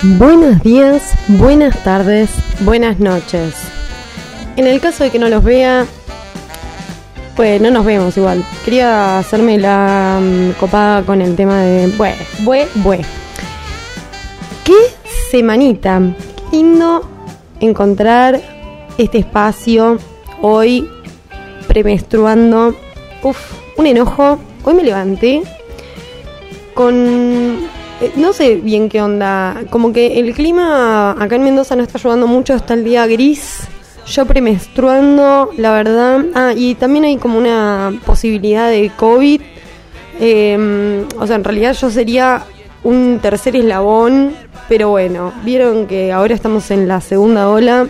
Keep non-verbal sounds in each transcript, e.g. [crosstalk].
Buenos días, buenas tardes, buenas noches. En el caso de que no los vea, pues no nos vemos igual. Quería hacerme la mm, copada con el tema de. Bue, bue, bue. Qué semanita. Qué lindo encontrar este espacio hoy premenstruando. Uf, un enojo. Hoy me levanté con eh, no sé bien qué onda. Como que el clima acá en Mendoza no está ayudando mucho. Está el día gris. Yo premenstruando, la verdad. Ah, y también hay como una posibilidad de COVID. Em, o sea, en realidad yo sería un tercer eslabón. Pero bueno, vieron que ahora estamos en la segunda ola.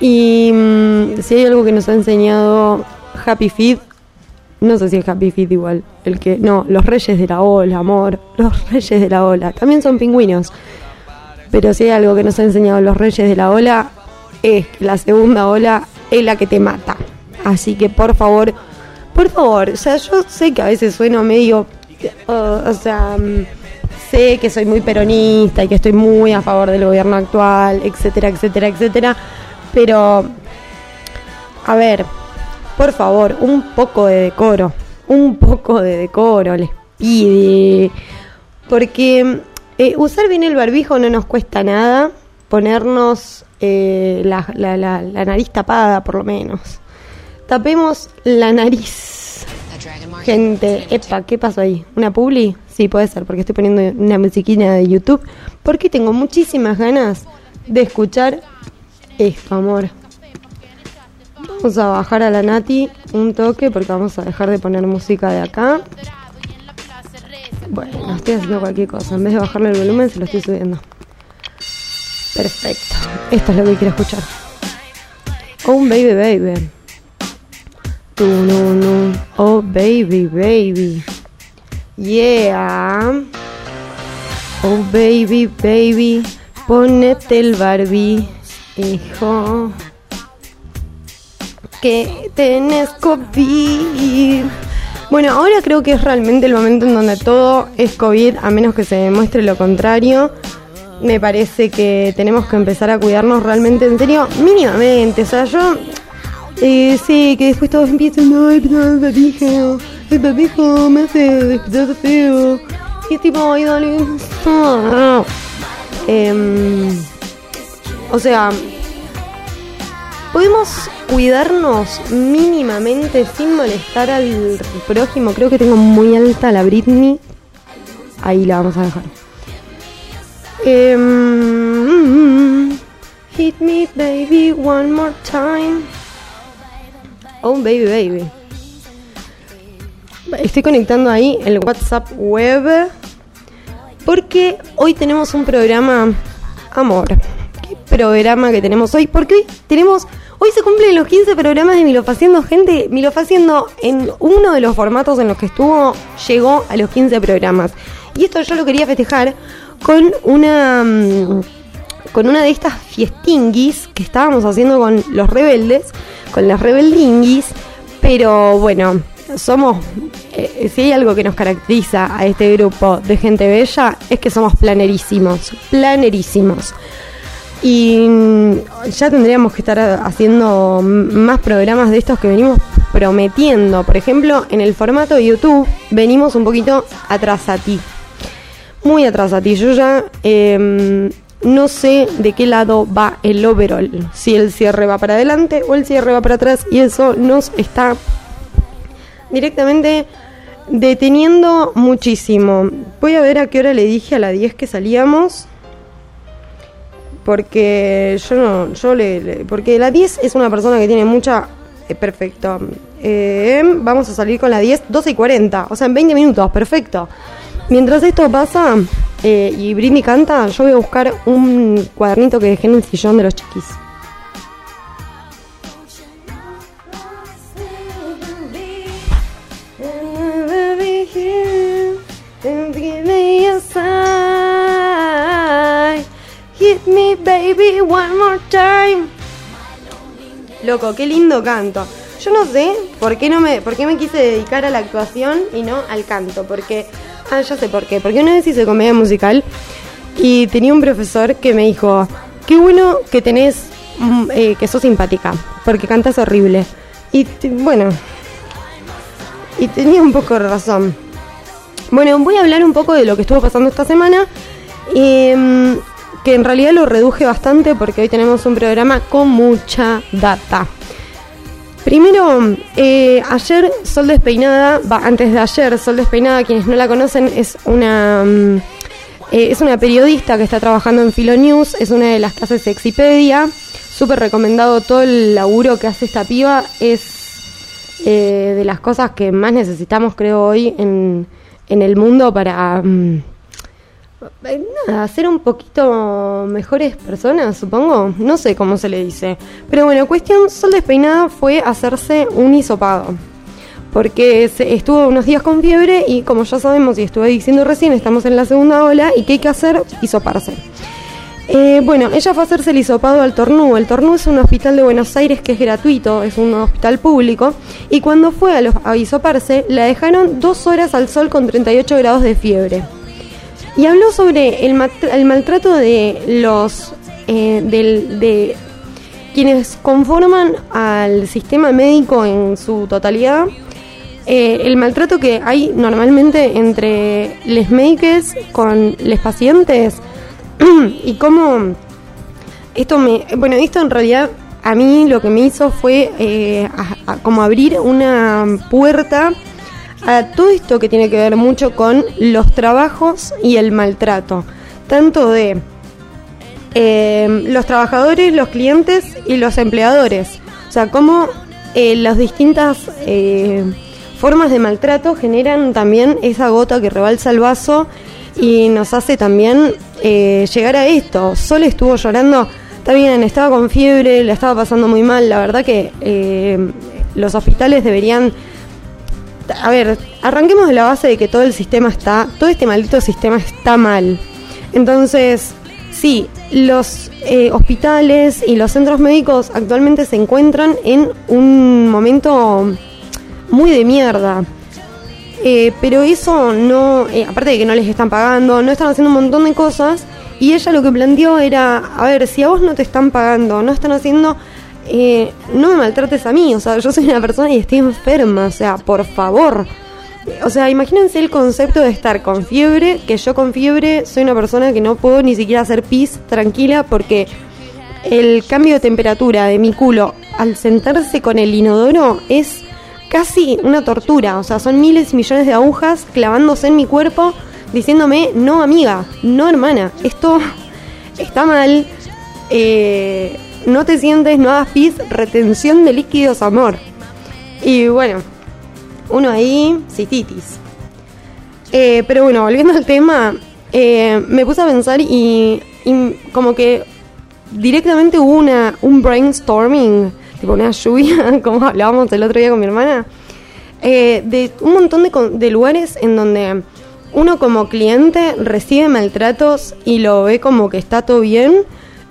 Y mm, si hay algo que nos ha enseñado Happy Feet no sé si es Happy Feet igual. El que. No, los reyes de la ola, amor. Los reyes de la ola. También son pingüinos. Pero si hay algo que nos ha enseñado los reyes de la ola, es que la segunda ola es la que te mata. Así que por favor, por favor, o sea, yo sé que a veces sueno medio. uh, o sea, mm, sé que soy muy peronista y que estoy muy a favor del gobierno actual, etcétera, etcétera, etcétera. Pero. A ver, por favor, un poco de decoro. Un poco de decoro les pide. Porque eh, usar bien el barbijo no nos cuesta nada. Ponernos eh, la, la- la- la nariz tapada, por lo menos. Tapemos la nariz. Gente, epa, ¿qué pasó ahí? ¿Una publi? Sí, puede ser, porque estoy poniendo una musiquina de YouTube. Porque tengo muchísimas ganas de escuchar esto, amor. Vamos a bajar a la Nati un toque porque vamos a dejar de poner música de acá. Bueno, estoy haciendo cualquier cosa. En vez de bajarle el volumen, se lo estoy subiendo. Perfecto. Esto es lo que quiero escuchar. Oh, baby, baby. Tu, no, no. Oh, baby, baby. Yeah. Oh, baby, baby. Ponete el Barbie, hijo que tenés COVID. Bueno, ahora creo que es realmente el momento en donde todo es COVID, a menos que se demuestre lo contrario. Me parece que tenemos que empezar a cuidarnos realmente en serio, mínimamente. O sea, yo eh, sé que después todos empiezan, pero el barbijo, el barbijo me hace despertar feo. Y tipo, ay, dale. ah". Em, o sea, podemos cuidarnos mínimamente sin molestar al prójimo. Creo que tengo muy alta la Britney. Ahí la vamos a dejar. Em, hit me baby one more time. Oh baby baby. Estoy conectando ahí el WhatsApp web porque hoy tenemos un programa amor. ¿Qué programa que tenemos hoy? Porque hoy tenemos hoy se cumplen los 15 programas de Milofaciendo, gente. Milofaciendo en uno de los formatos en los que estuvo llegó a los 15 programas. Y esto yo lo quería festejar con una mm, con una de estas fiestinguis que estábamos haciendo con los rebeldes, con las rebeldinguis, pero bueno, somos, eh, si hay algo que nos caracteriza a este grupo de gente bella, es que somos planerísimos, planerísimos. Y mm, ya tendríamos que estar haciendo más programas de estos que venimos prometiendo. Por ejemplo, en el formato de YouTube venimos un poquito atrás a ti. Muy atrás a ti. Yo ya em, no sé de qué lado va el overall. Si el cierre va para adelante o el cierre va para atrás. Y eso nos está directamente deteniendo muchísimo. Voy a ver a qué hora le dije a la 10 que salíamos. Porque yo no, yo le, le- porque la 10 es una persona que tiene mucha... eh, perfecto. Eh, vamos a salir con la 10, 12 y 40. O sea, en 20 minutos, perfecto. Mientras esto pasa eh, y Britney canta, yo voy a buscar un cuadernito que dejé en el sillón de los chiquis. Hit me baby one more time. Loco, qué lindo canto. Yo no sé por qué no me, por qué me quise dedicar a la actuación y no al canto, porque ah, ya sé por qué, porque una vez hice comedia musical Y tenía un profesor que me dijo, qué bueno que tenés, mm, eh, que sos simpática, porque cantas horrible. Y bueno, y tenía un poco de razón. Bueno, voy a hablar un poco de lo que estuvo pasando esta semana, em, que en realidad lo reduje bastante porque hoy tenemos un programa con mucha data. Primero, eh, ayer Sol Despeinada, antes de ayer, Sol Despeinada, quienes no la conocen, es una, mm, eh, es una periodista que está trabajando en Filonews, es una de las que hace Sexipedia. Súper recomendado todo el laburo que hace esta piba, es eh, de las cosas que más necesitamos, creo, hoy en, en el mundo para. Mm, nada, ser un poquito mejores personas, supongo. No sé cómo se le dice. Pero bueno, cuestión Sol Despeinada fue hacerse un hisopado. Porque estuvo unos días con fiebre y como ya sabemos y estuve diciendo recién, estamos en la segunda ola y ¿qué hay que hacer? Hisoparse. Eh, bueno, ella fue a hacerse el hisopado al Tornú. El Tornú es un hospital de Buenos Aires que es gratuito, es un hospital público. Y cuando fue a, los, a hisoparse, la dejaron dos horas al sol con 38 grados de fiebre y habló sobre el, maltrato de los eh, de quienes conforman al sistema médico en su totalidad, eh, el maltrato que hay normalmente entre los médicos con los pacientes. [clears throat] Y cómo esto me bueno esto en realidad a mí lo que me hizo fue eh, como abrir una puerta a todo esto que tiene que ver mucho con los trabajos y el maltrato, tanto de eh, los trabajadores, los clientes y los empleadores. O sea, cómo eh, las distintas eh, formas de maltrato generan también esa gota que rebalsa el vaso y nos hace también llegar a esto. Sol estuvo llorando, está bien, estaba con fiebre, la estaba pasando muy mal. La verdad que los hospitales deberían a ver, arranquemos de la base de que todo el sistema está, todo este maldito sistema está mal. Entonces, sí, los eh, hospitales y los centros médicos actualmente se encuentran en un momento muy de mierda. Eh, pero eso no, eh, aparte de que no les están pagando, no están haciendo un montón de cosas. Y ella lo que planteó era, a ver, si a vos no te están pagando, no están haciendo eh, no me maltrates a mí, o sea, yo soy una persona y estoy enferma, o sea, por favor. O sea, imagínense el concepto de estar con fiebre, que yo con fiebre soy una persona que no puedo ni siquiera hacer pis tranquila porque el cambio de temperatura de mi culo al sentarse con el inodoro es casi una tortura, o sea, son miles y millones de agujas clavándose en mi cuerpo diciéndome, no amiga, no hermana, esto [laughs] está mal. Eh, no te sientes, no hagas pis, retención de líquidos, amor. Y bueno, uno ahí, cititis. Eh, pero bueno, volviendo al tema, eh, me puse a pensar y, como que directamente hubo una, un brainstorming, tipo una lluvia, [laughs] como hablábamos el otro día con mi hermana, eh, de un montón de, de lugares en donde uno como cliente recibe maltratos y lo ve como que está todo bien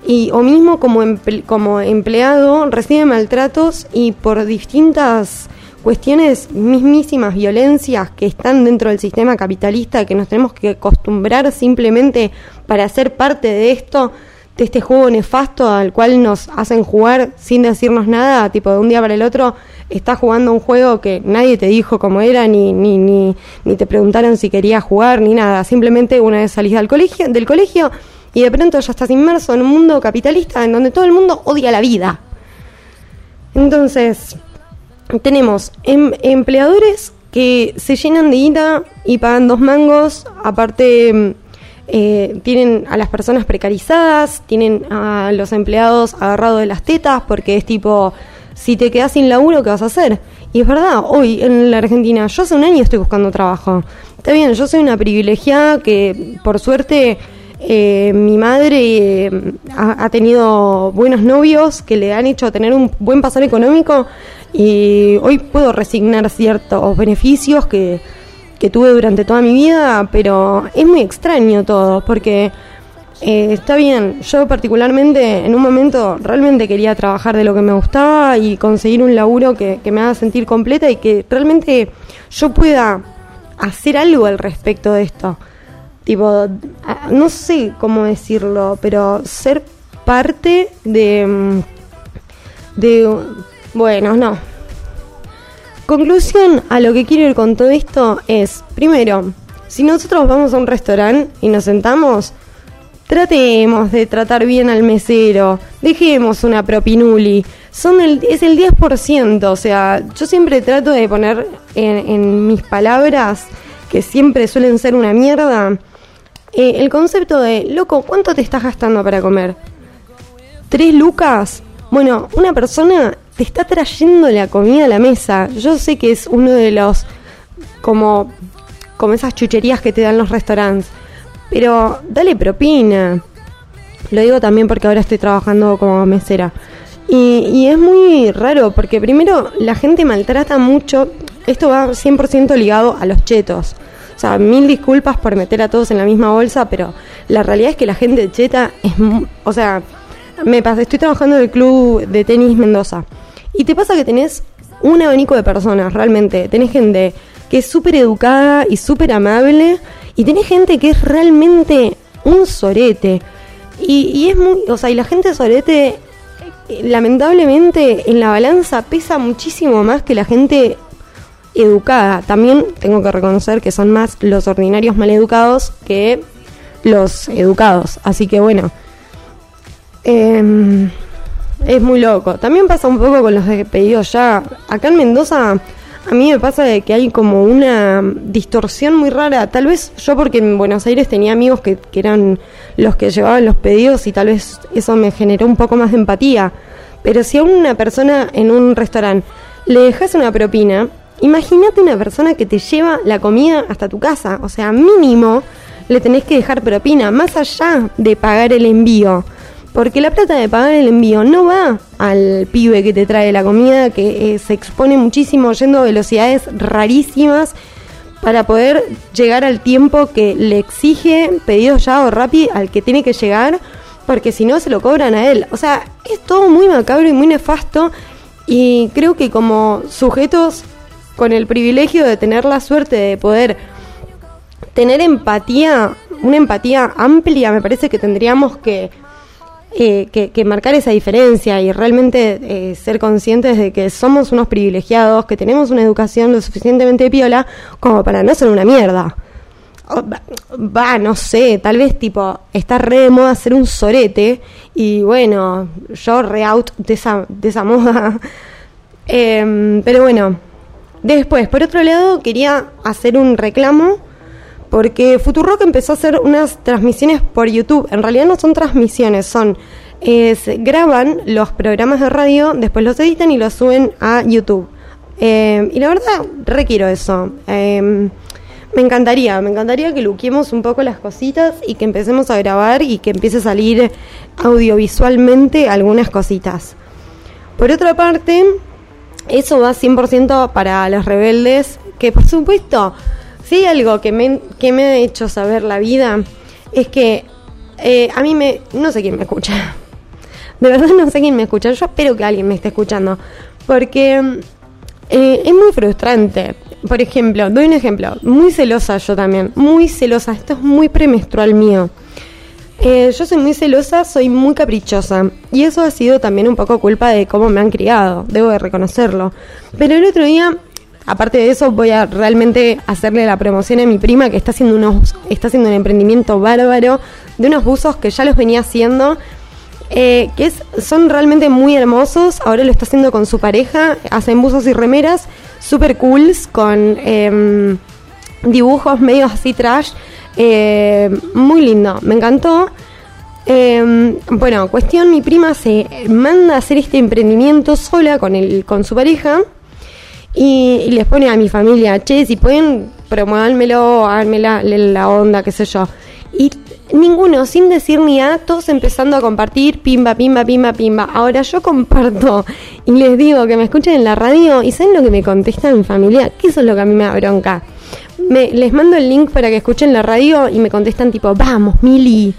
y o mismo como, como empleado recibe maltratos y por distintas cuestiones mismísimas violencias que están dentro del sistema capitalista que nos tenemos que acostumbrar simplemente para ser parte de esto de este juego nefasto al cual nos hacen jugar sin decirnos nada, tipo de un día para el otro, estás jugando un juego que nadie te dijo cómo era, ni, ni, ni, ni te preguntaron si querías jugar, ni nada. Simplemente una vez salís del colegio, del colegio y de pronto ya estás inmerso en un mundo capitalista en donde todo el mundo odia la vida. Entonces, tenemos em, empleadores que se llenan de guita y pagan dos mangos, aparte em, eh, tienen a las personas precarizadas, tienen a los empleados agarrados de las tetas porque es tipo, si te quedas sin laburo, ¿qué vas a hacer? Y es verdad, hoy en la Argentina, yo hace un año estoy buscando trabajo. Está bien, yo soy una privilegiada que por suerte eh, mi madre eh, ha, tenido buenos novios que le han hecho tener un buen pasar económico y hoy puedo resignar ciertos beneficios que, tuve durante toda mi vida, pero es muy extraño todo porque eh, está bien, yo particularmente en un momento realmente quería trabajar de lo que me gustaba y conseguir un laburo que, que me haga sentir completa y que realmente yo pueda hacer algo al respecto de esto tipo, ah, no sé cómo decirlo, pero ser parte de... mm, de bueno, no. Conclusión a lo que quiero ir con todo esto es, primero, si nosotros vamos a un restaurante y nos sentamos, tratemos de tratar bien al mesero, dejemos una propinuli. Son el, es el 10%, o sea, yo siempre trato de poner en, en mis palabras, que siempre suelen ser una mierda, eh, el concepto de, loco, ¿cuánto te estás gastando para comer? ¿Tres lucas? Bueno, una persona te está trayendo la comida a la mesa. Yo sé que es uno de los, como, como esas chucherías que te dan los restaurantes. Pero dale propina. Lo digo también porque ahora estoy trabajando como mesera. Y, es muy raro porque primero la gente maltrata mucho. Esto va 100% ligado a los chetos. Sea, mil disculpas por meter a todos en la misma bolsa, pero la realidad es que la gente cheta es... O sea, me pasa, estoy trabajando en el club de tenis Mendoza. Y te pasa que tenés un abanico de personas, realmente. Tenés gente que es súper educada y súper amable. Y tenés gente que es realmente un sorete. Y, y es muy. O sea, y la gente sorete, eh, lamentablemente, en la balanza pesa muchísimo más que la gente educada. También tengo que reconocer que son más los ordinarios maleducados que los educados. Así que bueno. Em, es muy loco. También pasa un poco con los pedidos ya. Acá en Mendoza, a mí me pasa de que hay como una distorsión muy rara. Tal vez yo porque en Buenos Aires tenía amigos que, que eran los que llevaban los pedidos y tal vez eso me generó un poco más de empatía. Pero si a una persona en un restaurante le dejas una propina, imagínate una persona que te lleva la comida hasta tu casa. O sea, mínimo le tenés que dejar propina, más allá de pagar el envío. Porque la plata de pagar el envío no va al pibe que te trae la comida, que eh, se expone muchísimo yendo a velocidades rarísimas para poder llegar al tiempo que le exige pedido ya o rápido al que tiene que llegar, porque si no se lo cobran a él. O sea, es todo muy macabro y muy nefasto y creo que como sujetos con el privilegio de tener la suerte de poder tener empatía, una empatía amplia, me parece que tendríamos que eh, que, marcar esa diferencia y realmente eh, ser conscientes de que somos unos privilegiados, que tenemos una educación lo suficientemente piola como para no ser una mierda. Va, no sé, tal vez tipo, está re de moda ser un sorete y bueno, yo re out de esa, de esa moda. [laughs] Em, pero bueno, después, por otro lado, quería hacer un reclamo porque Futurock empezó a hacer unas transmisiones por YouTube. En realidad no son transmisiones, son graban los programas de radio, después los editan y los suben a YouTube. Eh, y la verdad, requiero eso. Eh, me encantaría, me encantaría que luquemos un poco las cositas y que empecemos a grabar y que empiece a salir audiovisualmente algunas cositas. Por otra parte, eso va 100% para los rebeldes, que por supuesto, si hay algo que me, que me ha hecho saber la vida, es que eh, a mí me... no sé quién me escucha. [laughs] De verdad no sé quién me escucha. Yo espero que alguien me esté escuchando. Porque eh, es muy frustrante. Por ejemplo, doy un ejemplo. Muy celosa yo también. Muy celosa. Esto es muy premenstrual mío. Eh, yo soy muy celosa, soy muy caprichosa. Y eso ha sido también un poco culpa de cómo me han criado. Debo de reconocerlo. Pero el otro día, aparte de eso, voy a realmente hacerle la promoción a mi prima que está haciendo unos, está haciendo un emprendimiento bárbaro de unos buzos que ya los venía haciendo. Eh, que es, son realmente muy hermosos. Ahora lo está haciendo con su pareja. Hacen buzos y remeras super cools con eh, dibujos medio así trash. Eh, muy lindo, me encantó. Eh, bueno, cuestión, mi prima se manda a hacer este emprendimiento sola con, el, con su pareja y, les pone a mi familia, che, si pueden promovármelo, háganme la, la onda, qué sé yo. Y ninguno, sin decir ni a, todos empezando a compartir, pimba, pimba, pimba, pimba. Ahora yo comparto y les digo que me escuchen en la radio y ¿saben lo que me contesta mi familia? Que eso es lo que a mí me da bronca. Me, les mando el link para que escuchen la radio y me contestan tipo, vamos, Mili.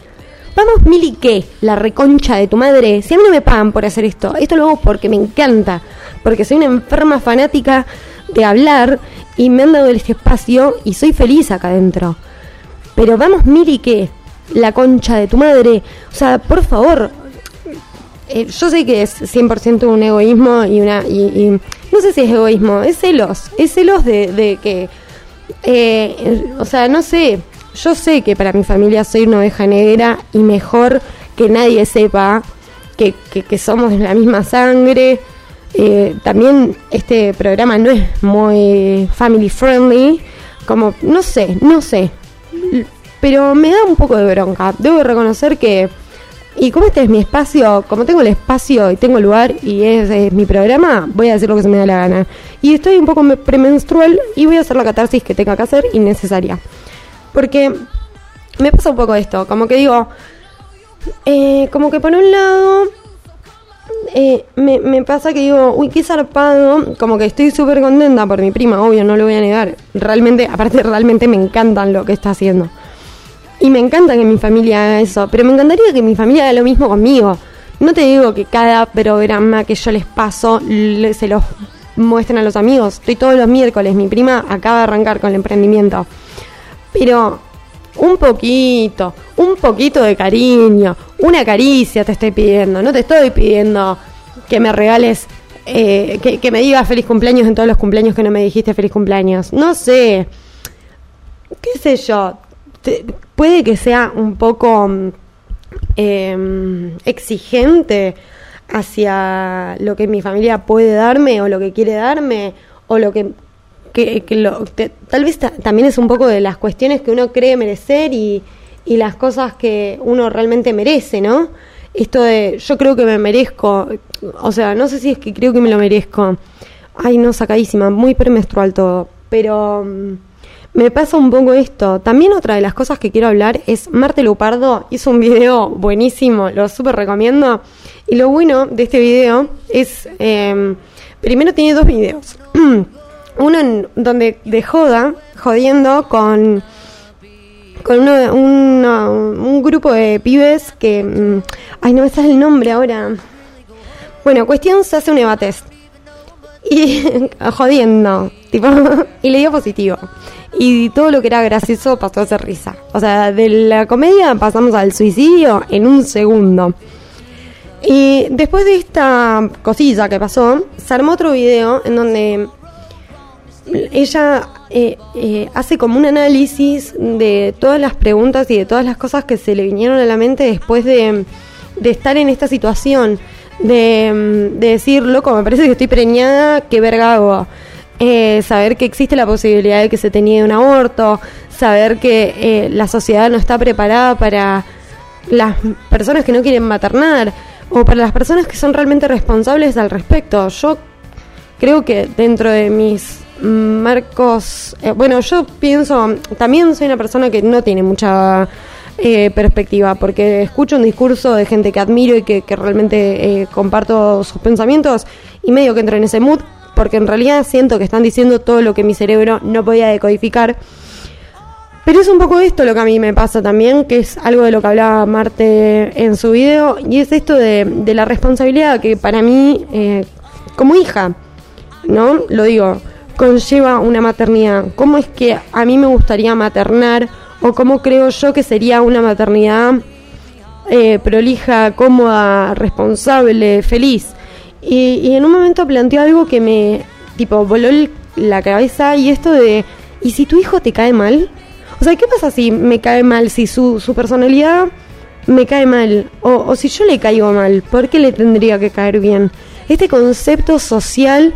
Vamos, Mili, ¿qué? La reconcha de tu madre. Si a mí no me pagan por hacer esto, esto lo hago porque me encanta. Porque soy una enferma fanática de hablar y me han dado este espacio y soy feliz acá adentro. Pero vamos, Miri, ¿qué? La concha de tu madre. O sea, por favor. Eh, yo sé que es 100% un egoísmo y una... Y, no sé si es egoísmo, es celos. Es celos de, de que... Eh, o sea, no sé. Yo sé que para mi familia soy una oveja negra y mejor que nadie sepa que, que, somos de la misma sangre. Eh, también este programa no es muy family friendly, como no sé, no sé, pero me da un poco de bronca. Debo reconocer que, y como este es mi espacio, como tengo el espacio y tengo el lugar y es, mi programa, voy a hacer lo que se me da la gana. Y estoy un poco premenstrual y voy a hacer la catarsis que tenga que hacer innecesaria. Porque me pasa un poco esto, como que digo, eh, como que por un lado eh, me, me, pasa que digo, uy, qué zarpado, como que estoy súper contenta por mi prima, obvio, no lo voy a negar. Realmente, aparte, realmente me encantan lo que está haciendo. Y me encanta que mi familia haga eso, pero me encantaría que mi familia haga lo mismo conmigo. No te digo que cada programa que yo les paso se los muestren a los amigos. Estoy todos los miércoles, mi prima acaba de arrancar con el emprendimiento. Pero un poquito, un poquito de cariño, una caricia te estoy pidiendo, no te estoy pidiendo que me regales, eh, que, me digas feliz cumpleaños en todos los cumpleaños que no me dijiste feliz cumpleaños. No sé, qué sé yo, puede que sea un poco em, exigente hacia lo que mi familia puede darme o lo que quiere darme o lo que que, lo, tal vez también es un poco de las cuestiones que uno cree merecer y, y las cosas que uno realmente merece, ¿no? Esto de yo creo que me merezco, o sea, no sé si es que creo que me lo merezco. Ay, no, sacadísima, muy premenstrual todo. Pero mm, me pasa un poco esto. También otra de las cosas que quiero hablar es Marte Lupardo hizo un video buenísimo, lo súper recomiendo. Y lo bueno de este video es, eh, primero tiene dos videos. [clears throat] uno en, donde de joda, jodiendo con con uno, un grupo de pibes que mm, ay no me sale el nombre ahora bueno cuestión se hace un evatest y [laughs] jodiendo [laughs] y le dio positivo. Y todo lo que era gracioso pasó a ser risa. O sea de la comedia pasamos al suicidio en un segundo. Y después de esta cosilla que pasó se armó otro video en donde ella eh, eh, hace como un análisis de todas las preguntas y de todas las cosas que se le vinieron a la mente después de, estar en esta situación, de, de, decir, loco, me parece que estoy preñada, qué verga hago. Eh, saber que existe la posibilidad de que se tenía un aborto, saber que la sociedad no está preparada para las personas que no quieren maternar o para las personas que son realmente responsables al respecto. Yo creo que dentro de mis Marcos, eh, bueno, yo pienso, también soy una persona que no tiene mucha eh, perspectiva, porque escucho un discurso de gente que admiro y que, realmente eh, comparto sus pensamientos y medio que entro en ese mood, porque en realidad siento que están diciendo todo lo que mi cerebro no podía decodificar. Pero es un poco esto lo que a mí me pasa también, que es algo de lo que hablaba Marte en su video, y es esto de, la responsabilidad que para mí, como hija, ¿no? Lo digo, conlleva una maternidad? ¿Cómo es que a mí me gustaría maternar? ¿O cómo creo yo que sería una maternidad eh, prolija, cómoda, responsable, feliz? Y, en un momento planteó algo que me, tipo, voló la cabeza y esto de, ¿y si tu hijo te cae mal? O sea, ¿qué pasa si me cae mal? Si su, su personalidad me cae mal o si yo le caigo mal, ¿por qué le tendría que caer bien? Este concepto social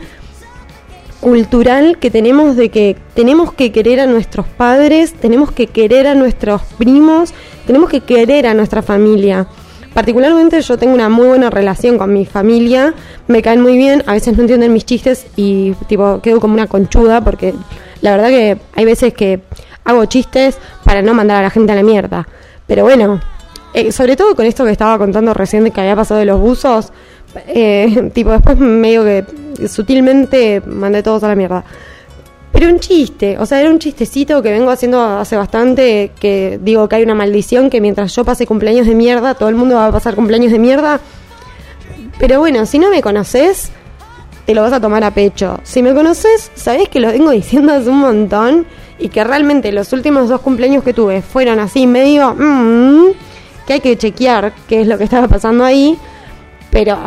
cultural que tenemos de que tenemos que querer a nuestros padres, tenemos que querer a nuestros primos, tenemos que querer a nuestra familia. Particularmente yo tengo una muy buena relación con mi familia, me caen muy bien, a veces no entienden mis chistes y tipo quedo como una conchuda porque la verdad que hay veces que hago chistes para no mandar a la gente a la mierda. Pero bueno, eh, sobre todo con esto que estaba contando recién de que había pasado de los buzos, eh, [laughs] tipo, después medio que sutilmente mandé todos a la mierda. Pero un chiste, o sea, era un chistecito que vengo haciendo hace bastante, que digo que hay una maldición, que mientras yo pase cumpleaños de mierda, todo el mundo va a pasar cumpleaños de mierda. Pero bueno, si no me conoces, te lo vas a tomar a pecho. Si me conoces, sabés que lo vengo [laughs] diciendo hace un montón y que realmente los últimos dos cumpleaños que tuve fueron así medio mm, que hay que chequear qué es lo que estaba pasando ahí, pero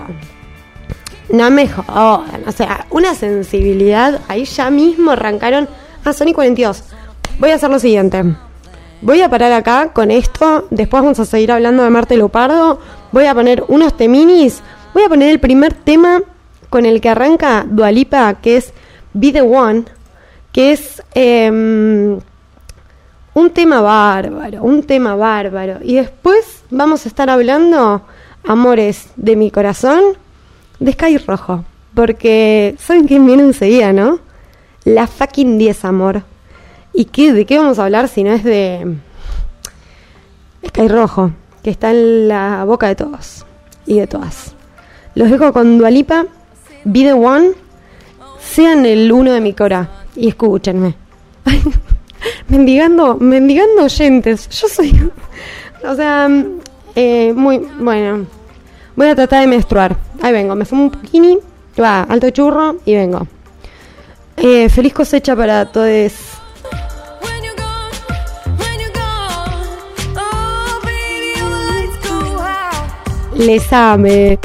no me jodan, o sea, una sensibilidad, ahí ya mismo arrancaron, ah, Sony 42, voy a hacer lo siguiente. Voy a parar acá con esto. Después vamos a seguir hablando de Marte Leopardo. Voy a poner unos teminis. Voy a poner el primer tema con el que arranca Dualipa, que es Be the One, que es em, un tema bárbaro, un tema bárbaro. Y después vamos a estar hablando, amores de mi corazón, de Sky Rojo. Porque, ¿saben quién viene enseguida, no? La fucking 10, amor. ¿Y qué, de qué vamos a hablar si no es de Sky Rojo, que está en la boca de todos y de todas? Los dejo con Dualipa, Be the One, sean el uno de mi cora y escúchenme. [laughs] mendigando, mendigando oyentes. Yo soy. [laughs] o sea, eh, muy. Bueno, voy a tratar de menstruar. Ahí vengo, me fumo un bikini, va, alto churro y vengo. Eh, feliz cosecha para todos. Les ame.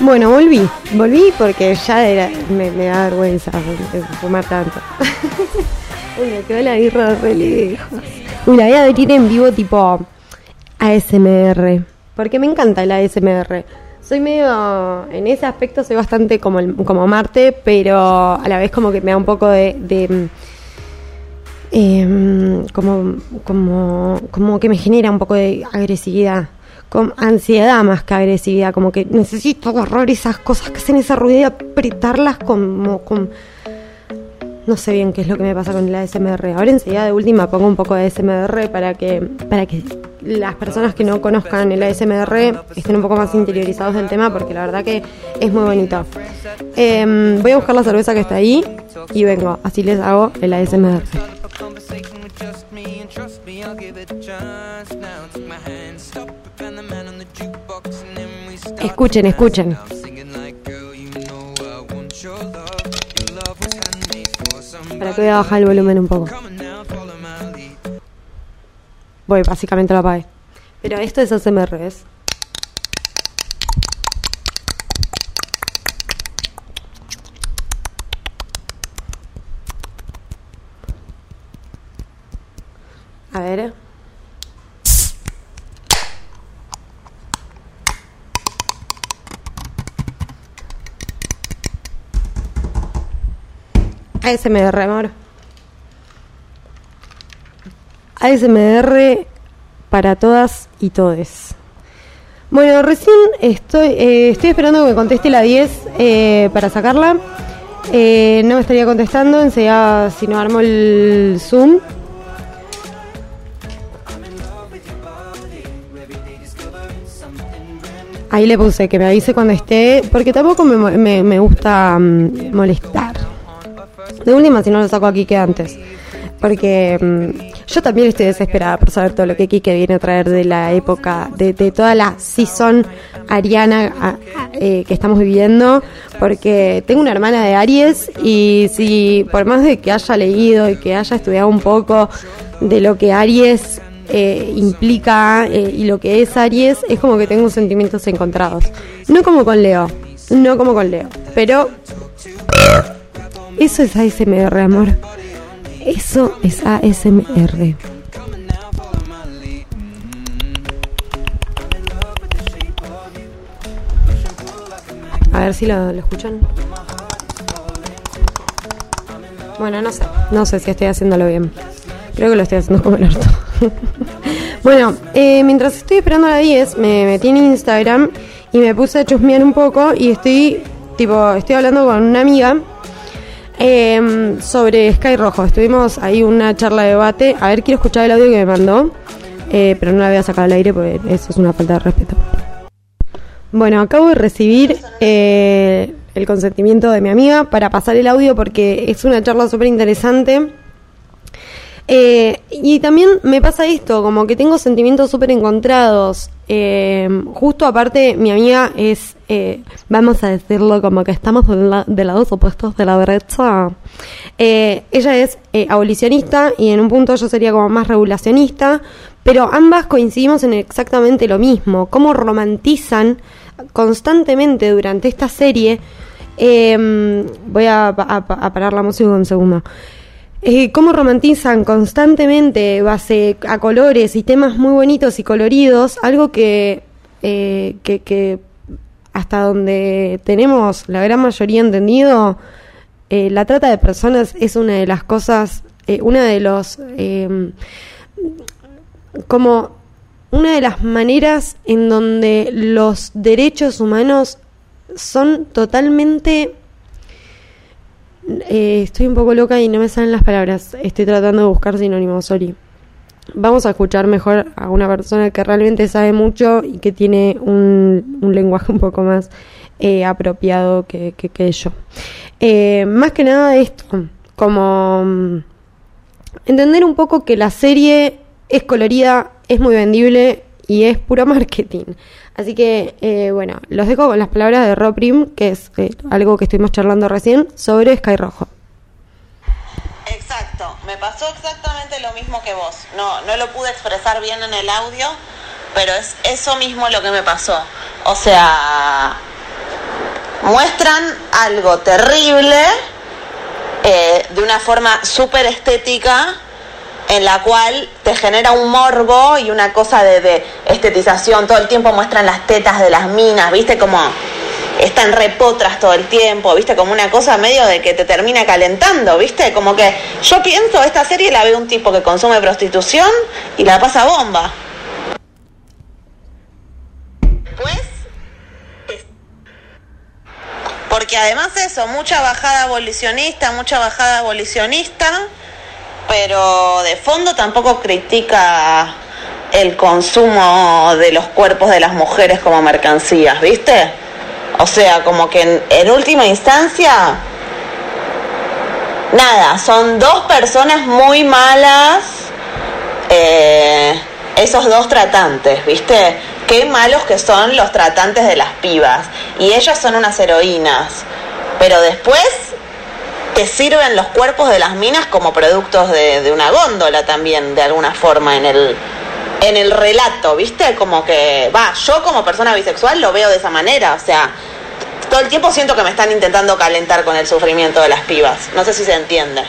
Bueno, volví. Volví porque ya era, me, da vergüenza fumar tanto. [laughs] Uy, me quedó la guirra re lejos. Uy, la voy a abrir en vivo tipo ASMR. Porque me encanta el ASMR. Soy medio, en ese aspecto soy bastante como, como Marte, pero a la vez como que me da un poco de, em, como, como, como que me genera un poco de agresividad con ansiedad más que agresividad, como que necesito agarrar esas cosas que hacen esa ruido y apretarlas como. No sé bien qué es lo que me pasa con la ASMR. Ahora enseguida de última pongo un poco de ASMR para que, para que las personas que no conozcan el ASMR estén un poco más interiorizados del tema porque la verdad que es muy bonito. Em, voy a buscar la cerveza que está ahí y vengo, así les hago el ASMR. Escuchen, escuchen. Para que voy a bajar el volumen un poco. Voy, básicamente lo apague. Pero esto es ASMR, ¿ves? A ver. ASMR, amor. ASMR para todas y todes. Bueno, recién estoy, eh, estoy esperando que me conteste la 10 eh, para sacarla. Eh, no me estaría contestando, enseguida si no armo el Zoom. Ahí le puse que me avise cuando esté, porque tampoco me, me gusta mm, molestar. De última, si no lo saco aquí que antes. Porque mm, yo también estoy desesperada por saber todo lo que Kike viene a traer de la época, de, toda la season ariana eh, que estamos viviendo. Porque tengo una hermana de Aries y si por más de que haya leído y que haya estudiado un poco de lo que Aries eh, implica eh, y lo que es Aries, es como que tengo sentimientos encontrados. No como con Leo, no como con Leo, pero eso es ASMR, amor. Eso es ASMR. A ver si lo, escuchan. Bueno, no sé. No sé si estoy haciéndolo bien. Creo que lo estoy haciendo como el orto. [laughs] bueno, eh, mientras estoy esperando a la 10, me metí en Instagram y me puse a chusmear un poco y estoy, tipo, estoy hablando con una amiga eh, sobre Sky Rojo. Estuvimos ahí una charla de debate. A ver, quiero escuchar el audio que me mandó, eh, pero no la voy a sacar al aire porque eso es una falta de respeto. Bueno, acabo de recibir eh, el consentimiento de mi amiga para pasar el audio porque es una charla súper interesante. Eh, y también me pasa esto, como que tengo sentimientos súper encontrados. Eh, justo aparte, mi amiga es, eh, vamos a decirlo, como que estamos de, la- de lados opuestos de la derecha. Eh, ella es eh, abolicionista y en un punto yo sería como más regulacionista, pero ambas coincidimos en exactamente lo mismo, cómo romantizan constantemente durante esta serie. eh, voy a, a- a parar la música un segundo. Eh, cómo romantizan constantemente base a colores y temas muy bonitos y coloridos, algo que, eh, que, hasta donde tenemos la gran mayoría entendido, eh, la trata de personas es una de las cosas, una de los, eh, como una de las maneras en donde los derechos humanos son totalmente eh, estoy un poco loca y no me salen las palabras. Estoy tratando de buscar sinónimos, sorry. Vamos a escuchar mejor a una persona que realmente sabe mucho y que tiene un, un lenguaje un poco más eh, apropiado que, que, yo. Eh, más que nada esto, como mm, entender un poco que la serie es colorida, es muy vendible y es puro [laughs] marketing. Así que, eh, bueno, los dejo con las palabras de Rob Prim, que es eh, algo que estuvimos charlando recién, sobre Sky Rojo. Exacto, me pasó exactamente lo mismo que vos. No, no lo pude expresar bien en el audio, pero es eso mismo lo que me pasó. O sea, muestran algo terrible eh, de una forma súper estética en la cual te genera un morbo y una cosa de, de estetización. Todo el tiempo muestran las tetas de las minas, ¿viste? Como están repotras todo el tiempo, ¿viste? Como una cosa medio de que te termina calentando, ¿viste? Como que yo pienso, esta serie la ve un tipo que consume prostitución y la pasa bomba. Pues porque además eso, mucha bajada abolicionista, mucha bajada abolicionista, pero de fondo tampoco critica el consumo de los cuerpos de las mujeres como mercancías, ¿viste? O sea, como que en, última instancia, nada, son dos personas muy malas, eh, esos dos tratantes, ¿viste? Qué malos que son los tratantes de las pibas. Y ellas son unas heroínas. Pero después te sirven los cuerpos de las minas como productos de, una góndola también, de alguna forma, en el, en el relato, ¿viste? Como que, va, yo como persona bisexual lo veo de esa manera, o sea, todo el tiempo siento que me están intentando calentar con el sufrimiento de las pibas, no sé si se entiende.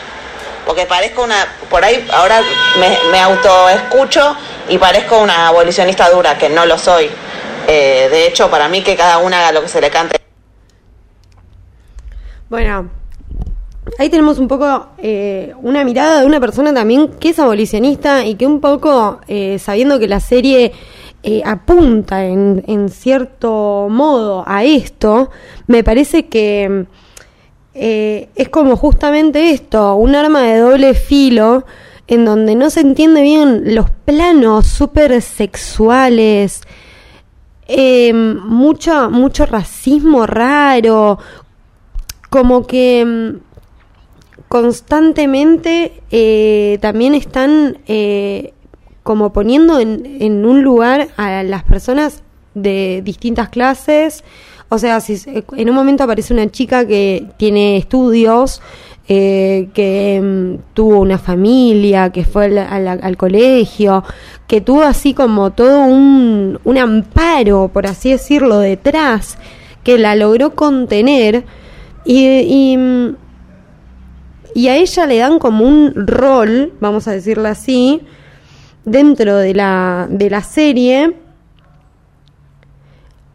Porque parezco una, por ahí ahora me, me autoescucho y parezco una abolicionista dura, que no lo soy. Eh, de hecho, para mí que cada una haga lo que se le cante. Bueno, ahí tenemos un poco eh, una mirada de una persona también que es abolicionista y que un poco, eh, sabiendo que la serie eh, apunta en, en cierto modo a esto, me parece que es como justamente esto, un arma de doble filo en donde no se entiende bien los planos súper sexuales, mucho, mucho racismo raro, como que mm, constantemente eh, también están eh, como poniendo en, un lugar a las personas de distintas clases. O sea, si en un momento aparece una chica que tiene estudios, eh, que mm, tuvo una familia, que fue al, colegio, que tuvo así como todo un, un amparo, por así decirlo, detrás, que la logró contener. Y, y, mm, y a ella le dan como un rol, vamos a decirlo así, dentro de la, de la serie.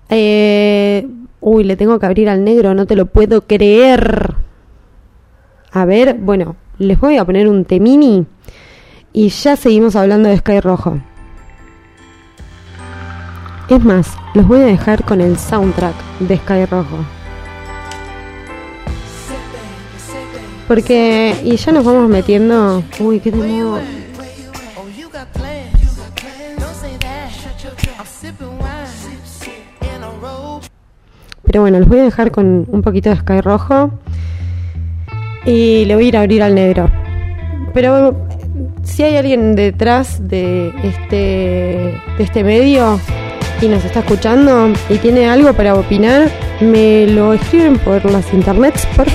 Eh, uy, le tengo que abrir al negro, no te lo puedo creer. A ver, bueno, les voy a poner un temini y ya seguimos hablando de Sky Rojo. Es más, los voy a dejar con el soundtrack de Sky Rojo. Porque, y ya nos vamos metiendo. Uy, qué robe. Pero bueno, los voy a dejar con un poquito de Sky Rojo. Y le voy a ir a abrir al negro. Pero si hay alguien detrás de este, de este medio y nos está escuchando y tiene algo para opinar, me lo escriben por las internets, por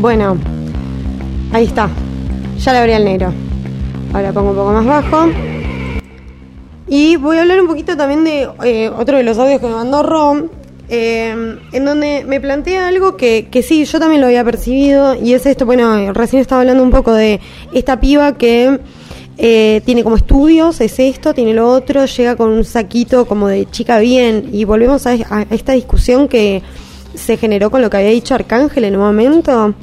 Bueno, ahí está. Ya le abrí al negro. Ahora pongo un poco más bajo. Y voy a hablar un poquito también de eh, otro de los audios que me mandó Rom, eh, en donde me plantea algo que, que sí, yo también lo había percibido, y es esto, bueno, recién estaba hablando un poco de esta piba que eh, tiene como estudios, es esto, tiene lo otro, llega con un saquito como de chica bien, y volvemos a, a esta discusión que se generó con lo que había dicho Arcángel en un momento,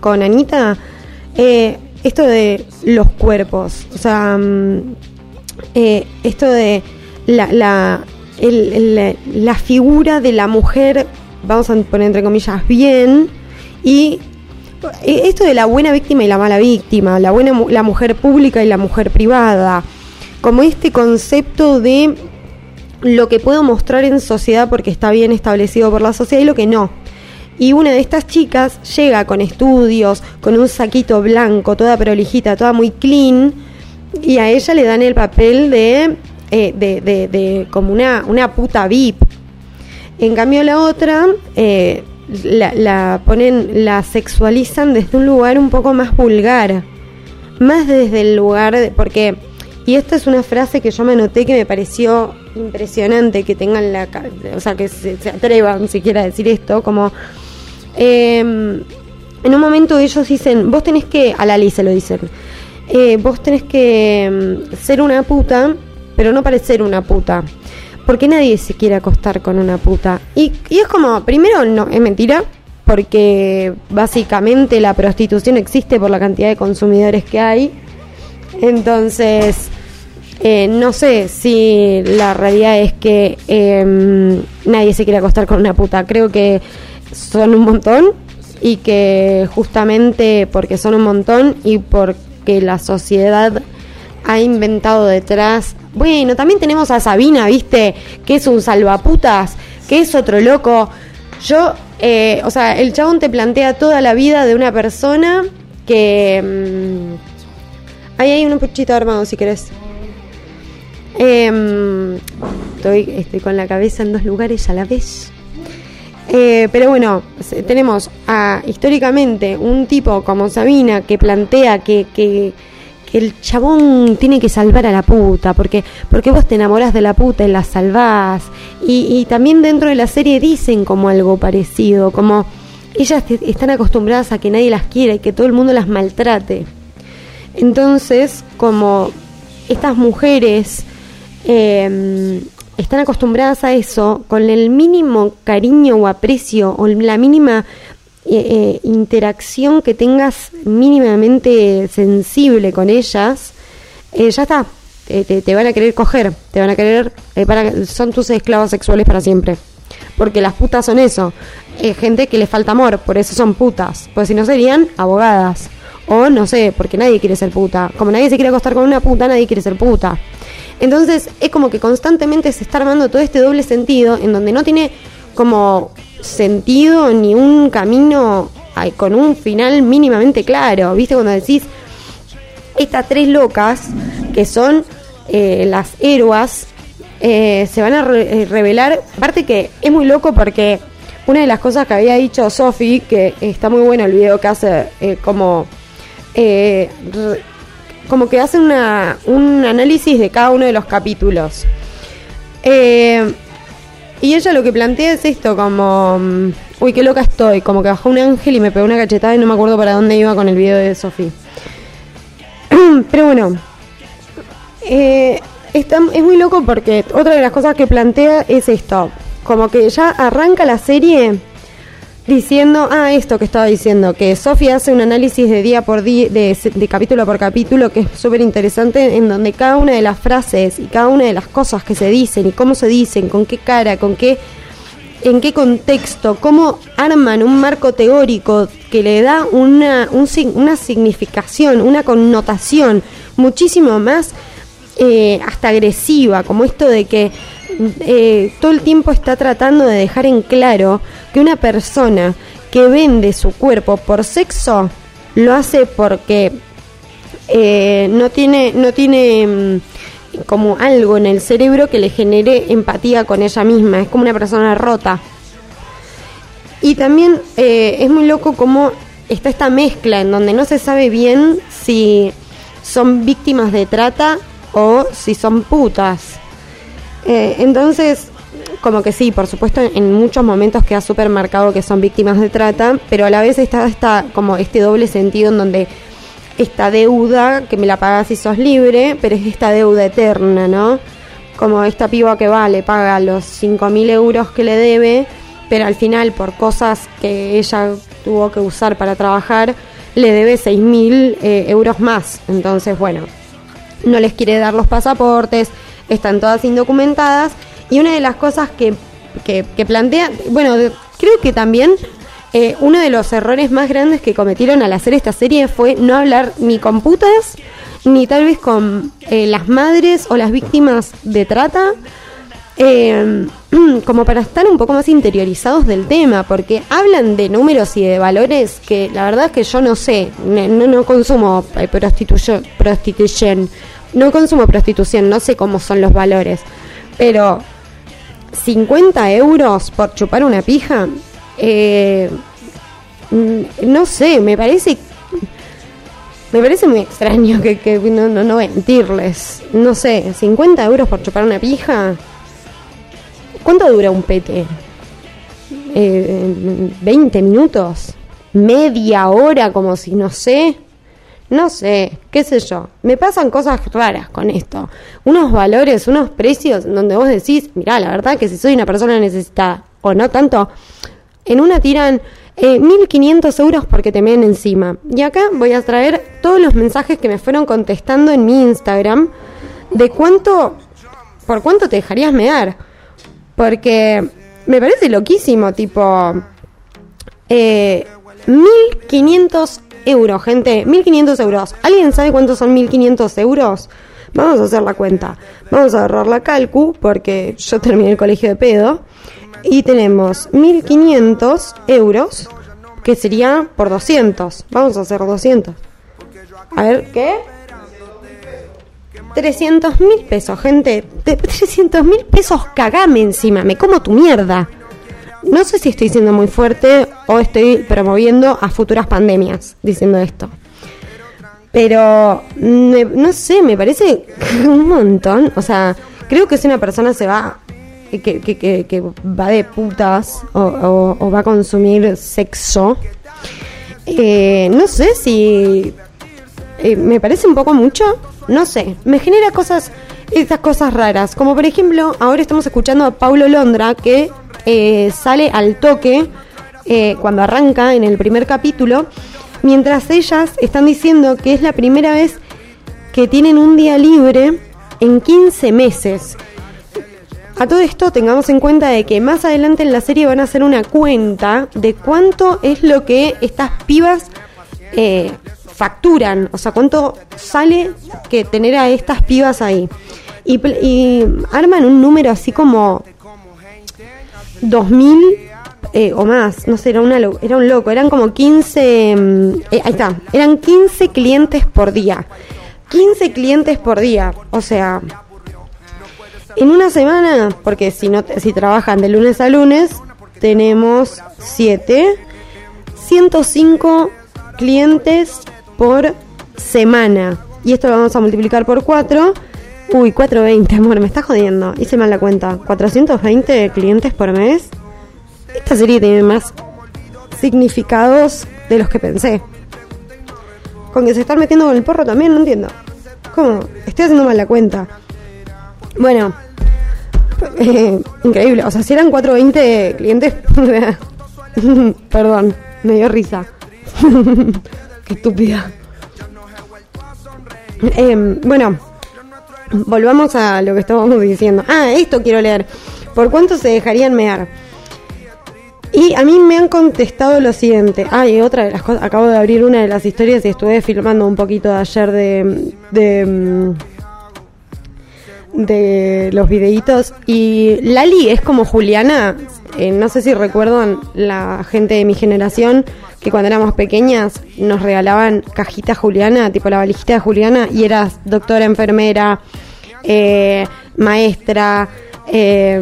con Anita, eh, esto de los cuerpos, o sea, mm, eh, esto de la, la, el- el- la figura de la mujer, vamos a poner entre comillas, bien, y eh, esto de la buena víctima y la mala víctima, la buena la mujer pública y la mujer privada, como este concepto de lo que puedo mostrar en sociedad porque está bien establecido por la sociedad y lo que no. Y una de estas chicas llega con estudios, con un saquito blanco, toda prolijita, toda muy clean, y a ella le dan el papel de, eh, de, de- de como una, una puta VIP. En cambio la otra eh, la, la ponen, la sexualizan desde un lugar un poco más vulgar, más desde el lugar de, porque y esta es una frase que yo me anoté que me pareció impresionante que tengan la, o sea que se, se atrevan siquiera a decir esto, como eh, en un momento ellos dicen, vos tenés que, a Lali se lo dicen, eh, vos tenés que mm, ser una puta, pero no parecer una puta. Porque nadie se quiere acostar con una puta. Y, es como, primero, no, es mentira, porque básicamente la prostitución existe por la cantidad de consumidores que hay. Entonces, eh, no sé si la realidad es que eh, nadie se quiere acostar con una puta. Creo que son un montón y que justamente porque son un montón y porque la sociedad ha inventado detrás. Bueno, también tenemos a Sabina, ¿viste? Que es un salvaputas, que es otro loco. Yo, eh, o sea, el chabón te plantea toda la vida de una persona que. mm, ahí hay un puchito armado si querés. Em, estoy, estoy con la cabeza en dos lugares a la vez. Eh, pero bueno, tenemos a, históricamente un tipo como Sabina que plantea que, que, que el chabón tiene que salvar a la puta, porque, porque vos te enamorás de la puta y la salvás. Y, y también dentro de la serie dicen como algo parecido, como ellas están acostumbradas a que nadie las quiera y que todo el mundo las maltrate. Entonces, como estas mujeres eh, están acostumbradas a eso, con el mínimo cariño o aprecio o la mínima eh, eh, interacción que tengas mínimamente sensible con ellas, eh, ya está. Te, van a querer coger, te van a querer, son tus esclavos sexuales para siempre. Porque las putas son eso, gente que le falta amor, por eso son putas. Pues si no serían abogadas. O no sé, porque nadie quiere ser puta. Como nadie se quiere acostar con una puta, nadie quiere ser puta. Entonces es como que constantemente se está armando todo este doble sentido en donde no tiene como sentido ni un camino con un final mínimamente claro. ¿Viste? Cuando decís, estas tres locas que son eh, las héroas eh, se van a eh, revelar. Aparte que es muy loco porque una de las cosas que había dicho Sofi, que está muy bueno el video que hace como como que hace una, un análisis de cada uno de los capítulos. Eh, y ella lo que plantea es esto, como, mm, uy, qué loca estoy, como que bajó un ángel y me pegó una cachetada y no me acuerdo para dónde iba con el video de Sofi. [clears throat] Pero bueno, eh, está- es muy loco porque otra de las cosas que plantea es esto, como que ya arranca la serie diciendo, ah, esto que estaba diciendo, que Sofía hace un análisis de día por día, de, capítulo por capítulo, que es súper interesante, en donde cada una de las frases y cada una de las cosas que se dicen y cómo se dicen, con qué cara, con qué en qué contexto, cómo arman un marco teórico que le da una, un una significación, una connotación muchísimo más eh, hasta agresiva, como esto de que eh, todo el tiempo está tratando de dejar en claro que una persona que vende su cuerpo por sexo lo hace porque eh, no tiene, no tiene mm, como algo en el cerebro que le genere empatía con ella misma, es como una persona rota. Y también eh, es muy loco como está esta mezcla en donde no se sabe bien si son víctimas de trata o si son putas. Eh, entonces, como que sí, por supuesto, en muchos momentos queda súper marcado que son víctimas de trata, pero a la vez está, está como este doble sentido en donde esta deuda que me la pagas si sos libre, pero es esta deuda eterna, ¿no? Como esta piba que va, le paga los 5.000 euros que le debe, pero al final por cosas que ella tuvo que usar para trabajar, le debe 6.000 eh, euros más. Entonces, bueno, no les quiere dar los pasaportes, están todas indocumentadas. Y una de las cosas que, que, que plantea, bueno, creo que también eh, uno de los errores más grandes que cometieron al hacer esta serie fue no hablar ni con putas, ni tal vez con eh, las madres o las víctimas de trata, eh, [clears throat] como para estar un poco más interiorizados del tema, porque hablan de números y de valores que la verdad es que yo no sé, no, no, consumo eh, prostitución, prostitución, no consumo prostitución, no sé cómo son los valores, pero 50 euros por chupar una pija, eh, mm, no sé, me parece me parece muy extraño que, no, no, no mentirles. No sé, 50 euros por chupar una pija. ¿Cuánto dura un pete? Eh, ¿20 minutos? ¿Media hora? Como si no sé. No sé, qué sé yo. Me pasan cosas raras con esto. Unos valores, unos precios donde vos decís, mirá, la verdad que si soy una persona necesitada o no tanto, en una tiran eh, 1.500 euros porque te meten encima. Y acá voy a traer todos los mensajes que me fueron contestando en mi Instagram de cuánto, por cuánto te dejarías mear. Porque me parece loquísimo, tipo, eh, 1.500 euros, gente, 1.500 euros. ¿Alguien sabe cuántos son 1.500 euros? Vamos a hacer la cuenta. Vamos a agarrar la calcu, porque yo terminé el colegio de pedo. Y tenemos 1.500 euros, que sería por 200. Vamos a hacer 200. A ver, ¿qué? 300 mil pesos, gente. De 300 mil pesos cagame encima. Me como tu mierda. No sé si estoy siendo muy fuerte o estoy promoviendo a futuras pandemias diciendo esto. Pero, me- no sé, me parece [laughs] un montón. O sea, creo que si una persona se va, que, que, que- que va de putas o, va a consumir sexo, eh, no sé si eh, me parece un poco mucho, no sé, me genera cosas, estas cosas raras, como por ejemplo, ahora estamos escuchando a Paulo Londra que eh, sale al toque eh, cuando arranca en el primer capítulo, mientras ellas están diciendo que es la primera vez que tienen un día libre en 15 meses. A todo esto tengamos en cuenta de que más adelante en la serie van a hacer una cuenta de cuánto es lo que estas pibas eh, facturan, o sea, cuánto sale que tener a estas pibas ahí. Y, arman un número así como 2000 eh, o más, no sé, era, una, era un loco, eran como 15, mm, eh, ahí está, eran 15 clientes por día. 15 clientes por día, o sea, en una semana, porque si no si trabajan de lunes a lunes, tenemos 7 105 clientes por semana. Y esto lo vamos a multiplicar por 4. Uy, 420, amor, me está jodiendo. Hice mal la cuenta. 420 clientes por mes. Esta serie tiene más significados de los que pensé. Con que se están metiendo con el porro también, no entiendo. ¿Cómo? Estoy haciendo mal la cuenta. Bueno, [laughs] eh, increíble. O sea, si eran 420 clientes. [laughs] Perdón, me dio risa. [laughs] Qué estúpida. Eh, bueno, volvamos a lo que estábamos diciendo. Ah, esto quiero leer. ¿Por cuánto se dejarían mear? Y a mí me han contestado lo siguiente. Ah, y otra de las cosas. Acabo de abrir una de las historias y estuve filmando un poquito de ayer de. de mm, los videitos. Y Lali es como Juliana. eh, no sé si recuerdan la gente de mi generación que cuando éramos pequeñas nos regalaban cajitas Juliana, tipo la valijita de Juliana, y eras doctora, enfermera, eh, maestra, eh,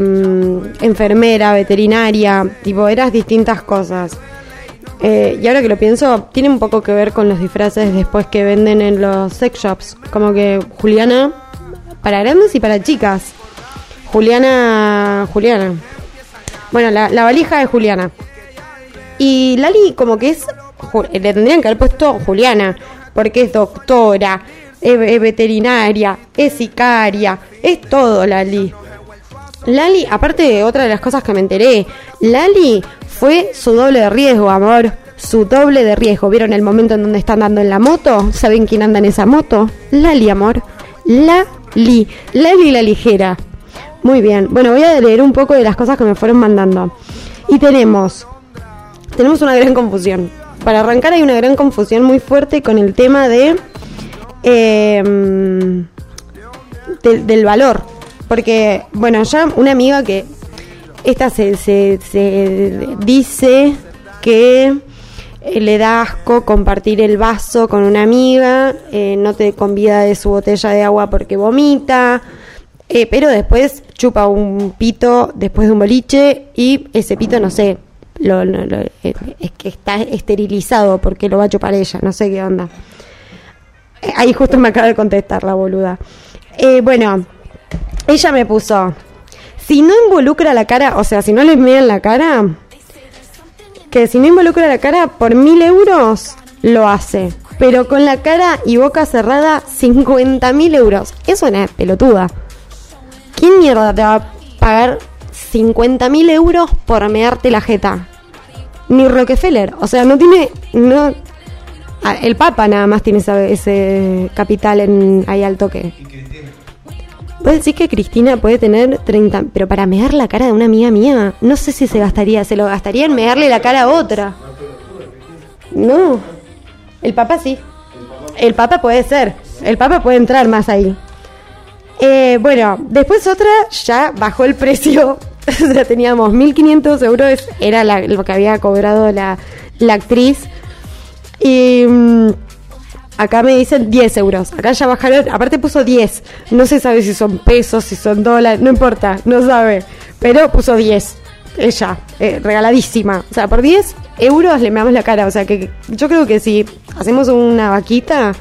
enfermera, veterinaria, tipo eras distintas cosas. Eh, y ahora que lo pienso, tiene un poco que ver con los disfraces después que venden en los sex shops. Como que Juliana, para grandes y para chicas. Juliana, Juliana. Bueno, la, la valija de Juliana. Y Lali como que es, le tendrían que haber puesto Juliana, porque es doctora, es, veterinaria, es sicaria, es todo Lali. Lali, aparte de otra de las cosas que me enteré, Lali fue su doble de riesgo, amor. Su doble de riesgo. ¿Vieron el momento en donde están andando en la moto? ¿Saben quién anda en esa moto? Lali, amor. Lali. Lali la ligera. Muy bien. Bueno, voy a leer un poco de las cosas que me fueron mandando. Y tenemos tenemos una gran confusión. Para arrancar hay una gran confusión muy fuerte con el tema de del, del valor. Porque, bueno, ya una amiga que esta se, se, se dice que eh, le da asco compartir el vaso con una amiga, eh, no te convida de su botella de agua porque vomita, eh, pero después chupa un pito después de un boliche y ese pito, no sé, lo, lo- lo- eh, es que está esterilizado porque lo va a chupar ella, no sé qué onda. Eh, Ahí justo me acaba de contestar la boluda. Eh, bueno, ella me puso, si no involucra la cara, o sea, si no le miran la cara, que si no involucra la cara por mil euros, lo hace. Pero con la cara y boca cerrada, 50 mil euros. Es una pelotuda. ¿Quién mierda te va a pagar 50 mil euros por mearte la jeta? Ni Rockefeller. O sea, no tiene... no Ah, El Papa nada más tiene esa- ese capital en ahí al toque. Vos decís que Cristina puede tener 30, pero para mear la cara de una amiga mía, no sé si se gastaría, se lo gastaría en mearle la cara a otra. No, el Papa sí. El Papa puede ser, el Papa puede entrar más ahí. Eh, bueno, después otra ya bajó el precio. [laughs] o sea, teníamos 1.500 euros, era lo que había cobrado la, la actriz. Y mm, acá me dicen 10 euros. Acá ya bajaron, aparte puso 10. No se sabe si son pesos, si son dólares, no importa, no sabe. Pero puso 10. Ella, eh, regaladísima. O sea, por 10 euros le meamos la cara. O sea, que yo creo que si hacemos una vaquita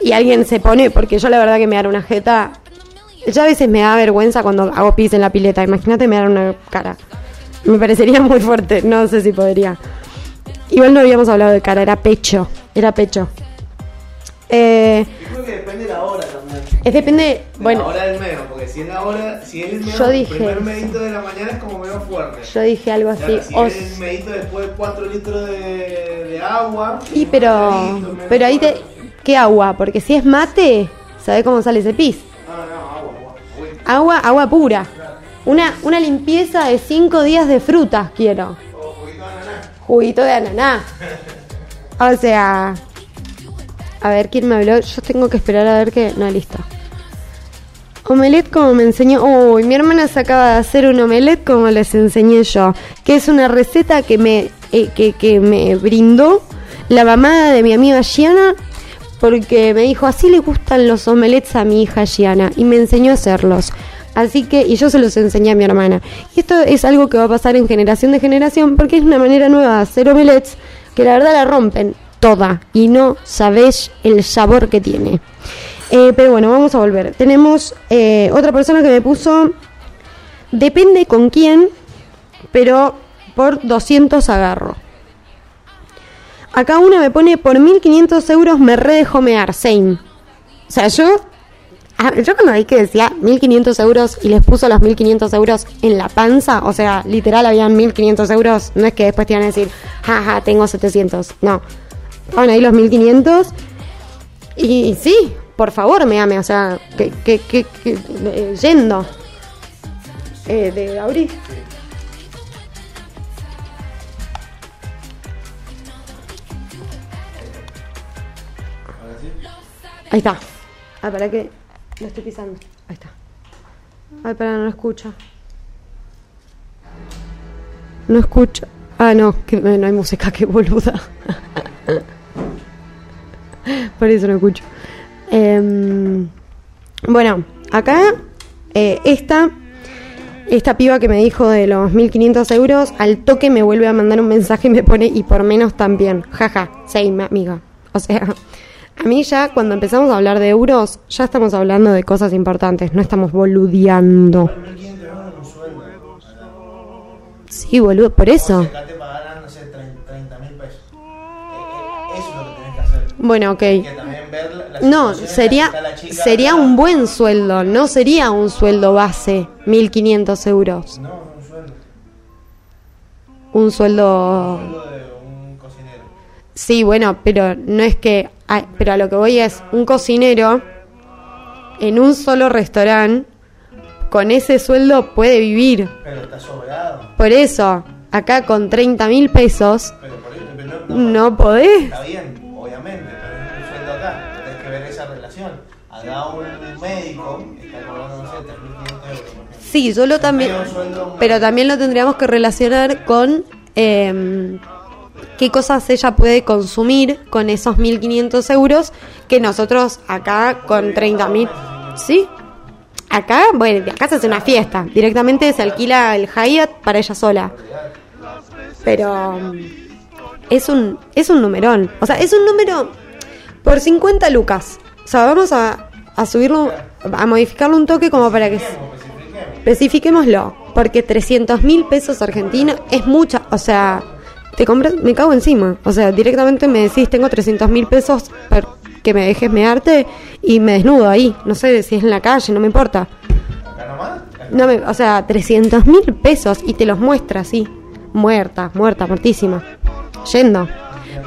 y alguien se pone, porque yo la verdad que me dar una jeta, ya a veces me da vergüenza cuando hago pis en la pileta. Imagínate me dar una cara. Me parecería [laughs] muy fuerte, no sé si podría. Igual no habíamos hablado de cara, era pecho. Era pecho. Eh, Creo que depende de la hora también. es depende, De bueno, La hora del medio, porque si es la hora, si es el medio, Yo el dije primer medito de la mañana es como medio fuerte. yo dije algo así. Claro, si es el medito después de 4 litros de, de agua. y pero, pero ahí te. ¿qué agua? Porque si es mate, ¿sabe cómo sale ese pis? Ah, no, agua, agua. Pura. Una, una limpieza de cinco días de frutas quiero. juguito de ananá. Juguito de ananá. O sea, a ver quién me habló. Yo tengo que esperar a ver que. No, listo. Omelette como me enseñó. Uy, mi hermana se acaba de hacer un omelette como les enseñé yo. Que es una receta que me, eh, que, que me brindó la mamá de mi amiga Gianna. Porque me dijo, así le gustan los omelettes a mi hija Gianna. Y me enseñó a hacerlos. Así que, y yo se los enseñé a mi hermana. Y esto es algo que va a pasar en generación de generación. Porque es una manera nueva de hacer omelets que la verdad la rompen toda. Y no sabéis el sabor que tiene. Eh, pero bueno, vamos a volver. Tenemos eh, otra persona que me puso. Depende con quién, pero por 200 agarro. Acá una me pone por 1500 euros me redejo mear, same. O sea, yo. Yo cuando vi que decía 1500 euros y les puso los 1500 euros en la panza, o sea, literal habían 1500 euros, no es que después te iban a decir, jaja, tengo 700. No. Estaban ahí los 1500 y sí, por favor, me ame, o sea, que, que, que, que- eh, yendo. Eh, de abrir. Ahí está. Ah, para que. Lo estoy pisando. Ahí está. Ay, para, no escucha. No escucha. Ah, no, que no hay música, qué boluda. [laughs] Por eso no escucho. Em, bueno, acá eh, esta, esta piba que me dijo de los 1500 euros, al toque me vuelve a mandar un mensaje y me pone y por menos también. Jaja, same, amiga. O sea, a mí ya cuando empezamos a hablar de euros, ya estamos hablando de cosas importantes, no estamos boludeando. 1500 euros un sueldo. Sí, boludo, por eso. Acá te pagarán, no sé, 30 mil pesos. Eso es lo que tenés que hacer. Bueno, ok. No, sería, sería un buen sueldo, no sería un sueldo base, 1500 euros. No, no un sueldo. Un sueldo... Un sueldo de un cocinero. Sí, bueno, pero no es que... pero a lo que voy es, un cocinero en un solo restaurante, con ese sueldo puede vivir. Pero está sobrado. Por eso, acá con 30 mil pesos, Pero por eso, pero no, no, no podés. Está bien, obviamente, pero es un sueldo acá. Tenés que ver esa relación. Acá un médico está cobrando, no sé, 3.500 euros. Sí, yo lo también... Pero también lo tendríamos que relacionar con eh, qué cosas ella puede consumir con esos 1.500 euros que nosotros acá con 30.000... ¿Sí? Acá, bueno, acá se hace una fiesta. Directamente se alquila el Hyatt para ella sola. Pero mm, es un, es un numerón. O sea, es un número por 50 lucas. O sea, vamos a, a subirlo, a modificarlo un toque como para que... Especifiquémoslo, porque 300 mil pesos argentinos es mucha, o sea, te compras, me cago encima, o sea, directamente me decís, tengo 300 mil pesos para que me dejes mearte y me desnudo ahí, no sé si es en la calle, no me importa. No me, o sea, 300 mil pesos y te los muestra así, muerta, muerta, muertísima, yendo.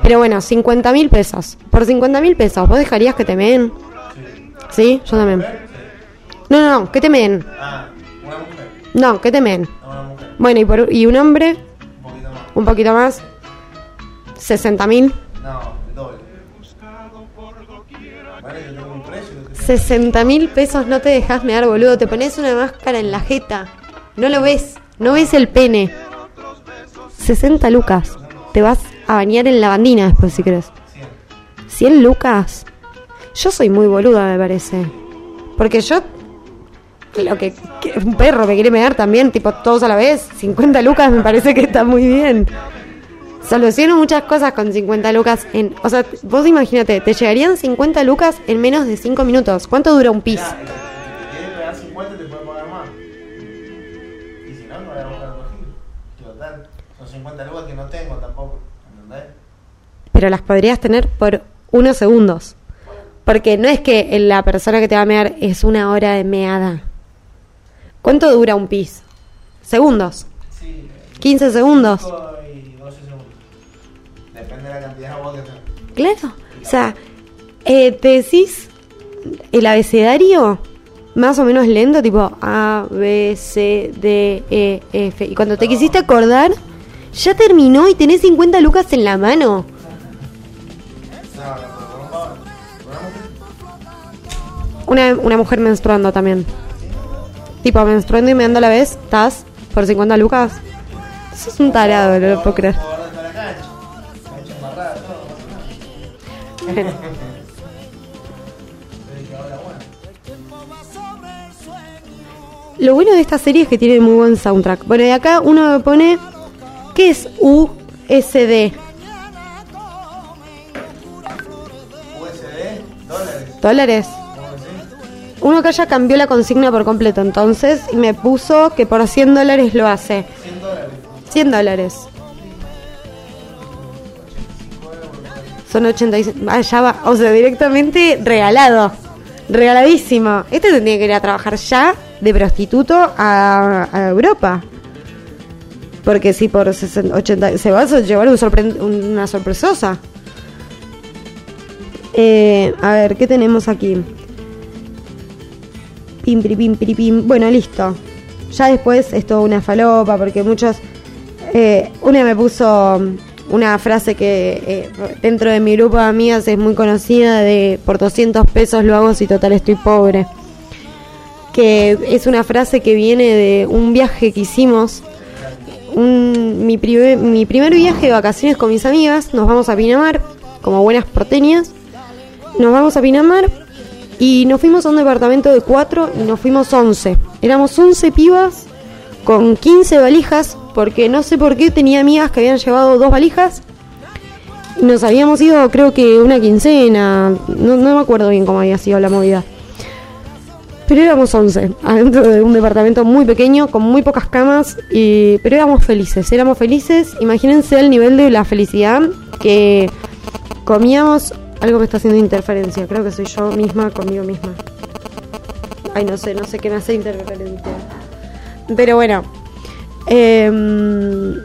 Pero bueno, 50 mil pesos, por 50 mil pesos, ¿vos dejarías que te meen? ¿Sí? Yo también. No, no, no, que te meen. Ah, una mujer. No, que te meen. Mujer. Bueno, y, por, y un hombre, Un poquito más. un poquito más, 60 mil. No, doble. Vale, yo tengo un precio. que te- 60 mil pesos no te dejas mear, boludo. Te pones una máscara en la jeta. No lo ves. No ves el pene. 60 lucas. Te vas a bañar en la bandina después si querés. 100 lucas. Yo soy muy boluda, me parece. Porque yo. Lo que, que un perro me quiere mear también, tipo todos a la vez. 50 lucas me parece que está muy bien. Soluciono muchas cosas con 50 lucas en... O sea, vos imagínate, te llegarían 50 lucas en menos de 5 minutos. ¿Cuánto dura un pis? Mirá, el que te quiere pagar 50 te puede pagar más. Y si no, no voy a buscar. Total, son 50 lucas que no tengo tampoco. ¿Entendés? Pero las podrías tener por unos segundos. Porque no es que la persona que te va a mear es una hora de meada. ¿Cuánto dura un pis? Segundos. Sí. 15 segundos. 5 y 12 segundos. Depende de la cantidad de agua que tengas. Claro. O sea, eh, te decís el abecedario más o menos lento, tipo A, B, C, D, E, F. Y cuando te quisiste acordar, ya terminó y tenés 50 lucas en la mano. No, no. Una, una mujer menstruando también. Tipo, menstruando y meando a la vez, estás por 50 lucas. Eso es un tarado, no lo puedo creer. [laughs] Lo bueno de esta serie es que tiene muy buen soundtrack. Bueno, de acá uno me pone. ¿Qué es USD? USD, dólares. ¿Dólares? Uno que ya cambió la consigna por completo, entonces, y me puso que por 100 dólares lo hace. 100 dólares. 100 dólares. Son 85. Ah, ya va. O sea, directamente regalado. Regaladísimo. Este tendría que ir a trabajar ya de prostituto a, a Europa. Porque si por 60, 80. Se va a llevar una sorpresosa. Eh, a ver, ¿qué tenemos aquí? Pim, pim, piri, pim. Bueno, listo. Ya después es toda una falopa porque muchos... eh, una me puso una frase que eh, dentro de mi grupo de amigas es muy conocida de por 200 pesos lo hago si total estoy pobre. que es una frase que viene de un viaje que hicimos. Un- mi, primer, mi primer viaje de vacaciones con mis amigas, nos vamos a Pinamar, como buenas porteñas. Nos vamos a Pinamar y nos fuimos a un departamento de cuatro y nos fuimos 11. Éramos 11 pibas con 15 valijas, porque no sé por qué tenía amigas que habían llevado dos valijas. Y nos habíamos ido, creo que una quincena, no, no me acuerdo bien cómo había sido la movida. Pero éramos 11, adentro de un departamento muy pequeño, con muy pocas camas, y, pero éramos felices, éramos felices. Imagínense el nivel de la felicidad que comíamos. Algo me está haciendo interferencia, creo que soy yo misma conmigo misma. Ay, no sé, no sé qué me hace interferencia. Pero bueno, em,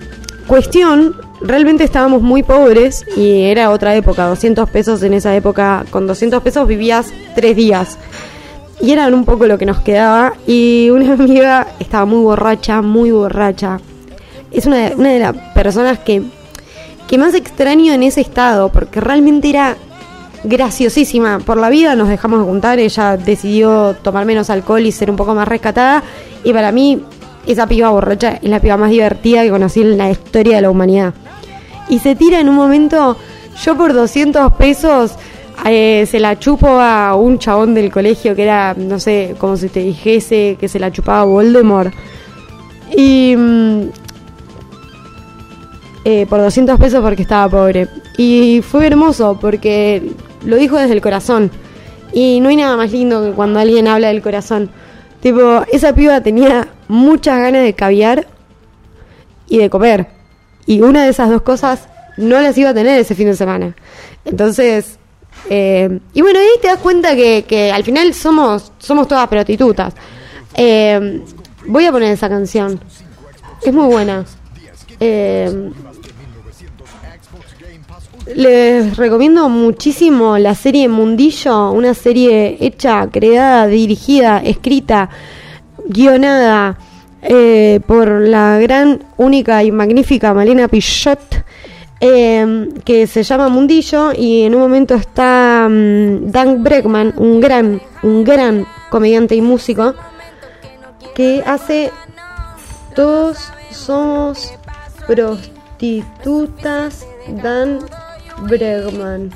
cuestión, realmente estábamos muy pobres y era otra época, 200 pesos en esa época, con 200 pesos vivías tres días. Y eran un poco lo que nos quedaba. Y una [laughs] amiga estaba muy borracha, muy borracha. Es una de, una de las personas que, que más extraño en ese estado, porque realmente era graciosísima. Por la vida nos dejamos de juntar, ella decidió tomar menos alcohol y ser un poco más rescatada. Y para mí, esa piba borracha es la piba más divertida que conocí en la historia de la humanidad. Y se tira en un momento, yo por 200 pesos eh, se la chupo a un chabón del colegio que era, no sé, como si te dijese que se la chupaba Voldemort. Y mm, eh, por 200 pesos porque estaba pobre. Y fue hermoso porque lo dijo desde el corazón. Y no hay nada más lindo que cuando alguien habla del corazón. Tipo, esa piba tenía muchas ganas de caviar y de comer. Y una de esas dos cosas no las iba a tener ese fin de semana. Entonces, eh, y bueno, ahí te das cuenta que, que al final somos, somos todas prostitutas. Eh, voy a poner esa canción. Es muy buena. Eh, les recomiendo muchísimo la serie Mundillo, una serie hecha, creada, dirigida, escrita, guionada eh, por la gran, única y magnífica Malena Pichot, eh, que se llama Mundillo y en un momento está mm, Dan Bregman, un gran, un gran comediante y músico, que hace Todos somos prostitutas Dan Bregman.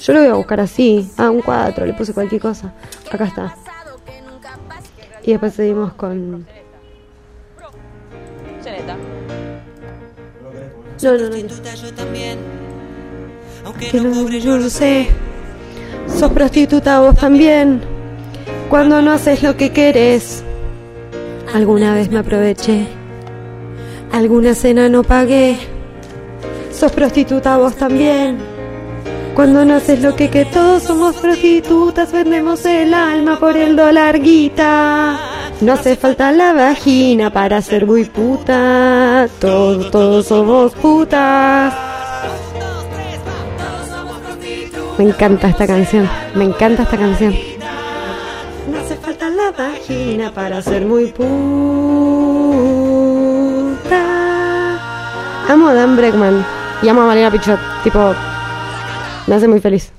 Yo lo voy a buscar así. Ah, un 4, le puse cualquier cosa. Acá está. Y después seguimos con. No, no, no. Que no yo lo sé. Sos prostituta vos también. Cuando no haces lo que querés. Alguna vez me aproveché. Alguna cena no pagué. Sos prostituta vos también. Cuando no haces lo que que todos somos prostitutas, vendemos el alma por el dólar guita. No hace falta la vagina para ser muy puta. Todos, todos somos putas. Me encanta esta canción. Me encanta esta canción. No hace falta la vagina para ser muy puta. Amo a Dan Bregman y amo a Malena Pichot. Tipo, me hace muy feliz.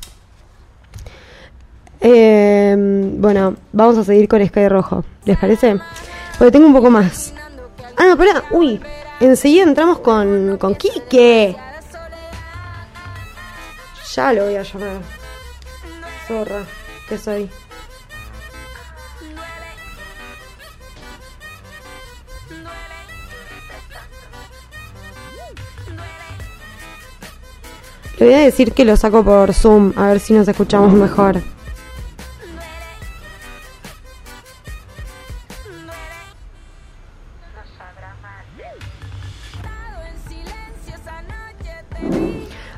Eh, bueno, vamos a seguir con Sky Rojo. ¿Les parece? Porque tengo un poco más. Ah, no, espera. Uy, enseguida entramos con, con Quique. Ya lo voy a llamar. Zorra, que soy. Le voy a decir que lo saco por Zoom, a ver si nos escuchamos mejor.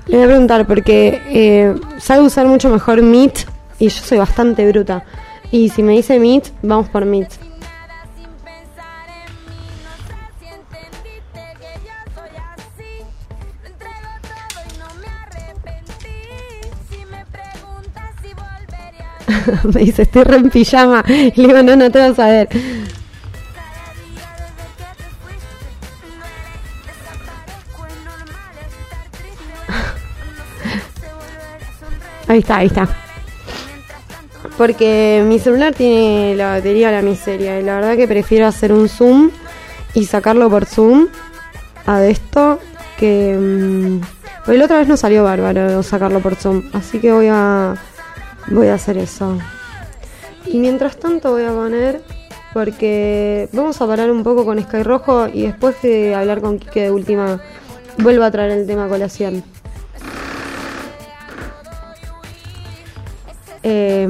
Le voy a preguntar porque eh, sabe usar mucho mejor Meet y yo soy bastante bruta. Y si me dice Meet, vamos por Meet. [laughs] me dice, estoy re en pijama. Y le digo, no, no te vas a ver. [laughs] Ahí está, ahí está. Porque mi celular tiene la batería a la miseria y la verdad que prefiero hacer un zoom y sacarlo por zoom a de esto que... mm, porque la otra vez no salió bárbaro sacarlo por zoom, así que voy a... voy a hacer eso. Y mientras tanto voy a poner... Porque vamos a parar un poco con Sky Rojo y después de hablar con Kike de última vuelvo a traer el tema colación. Eh,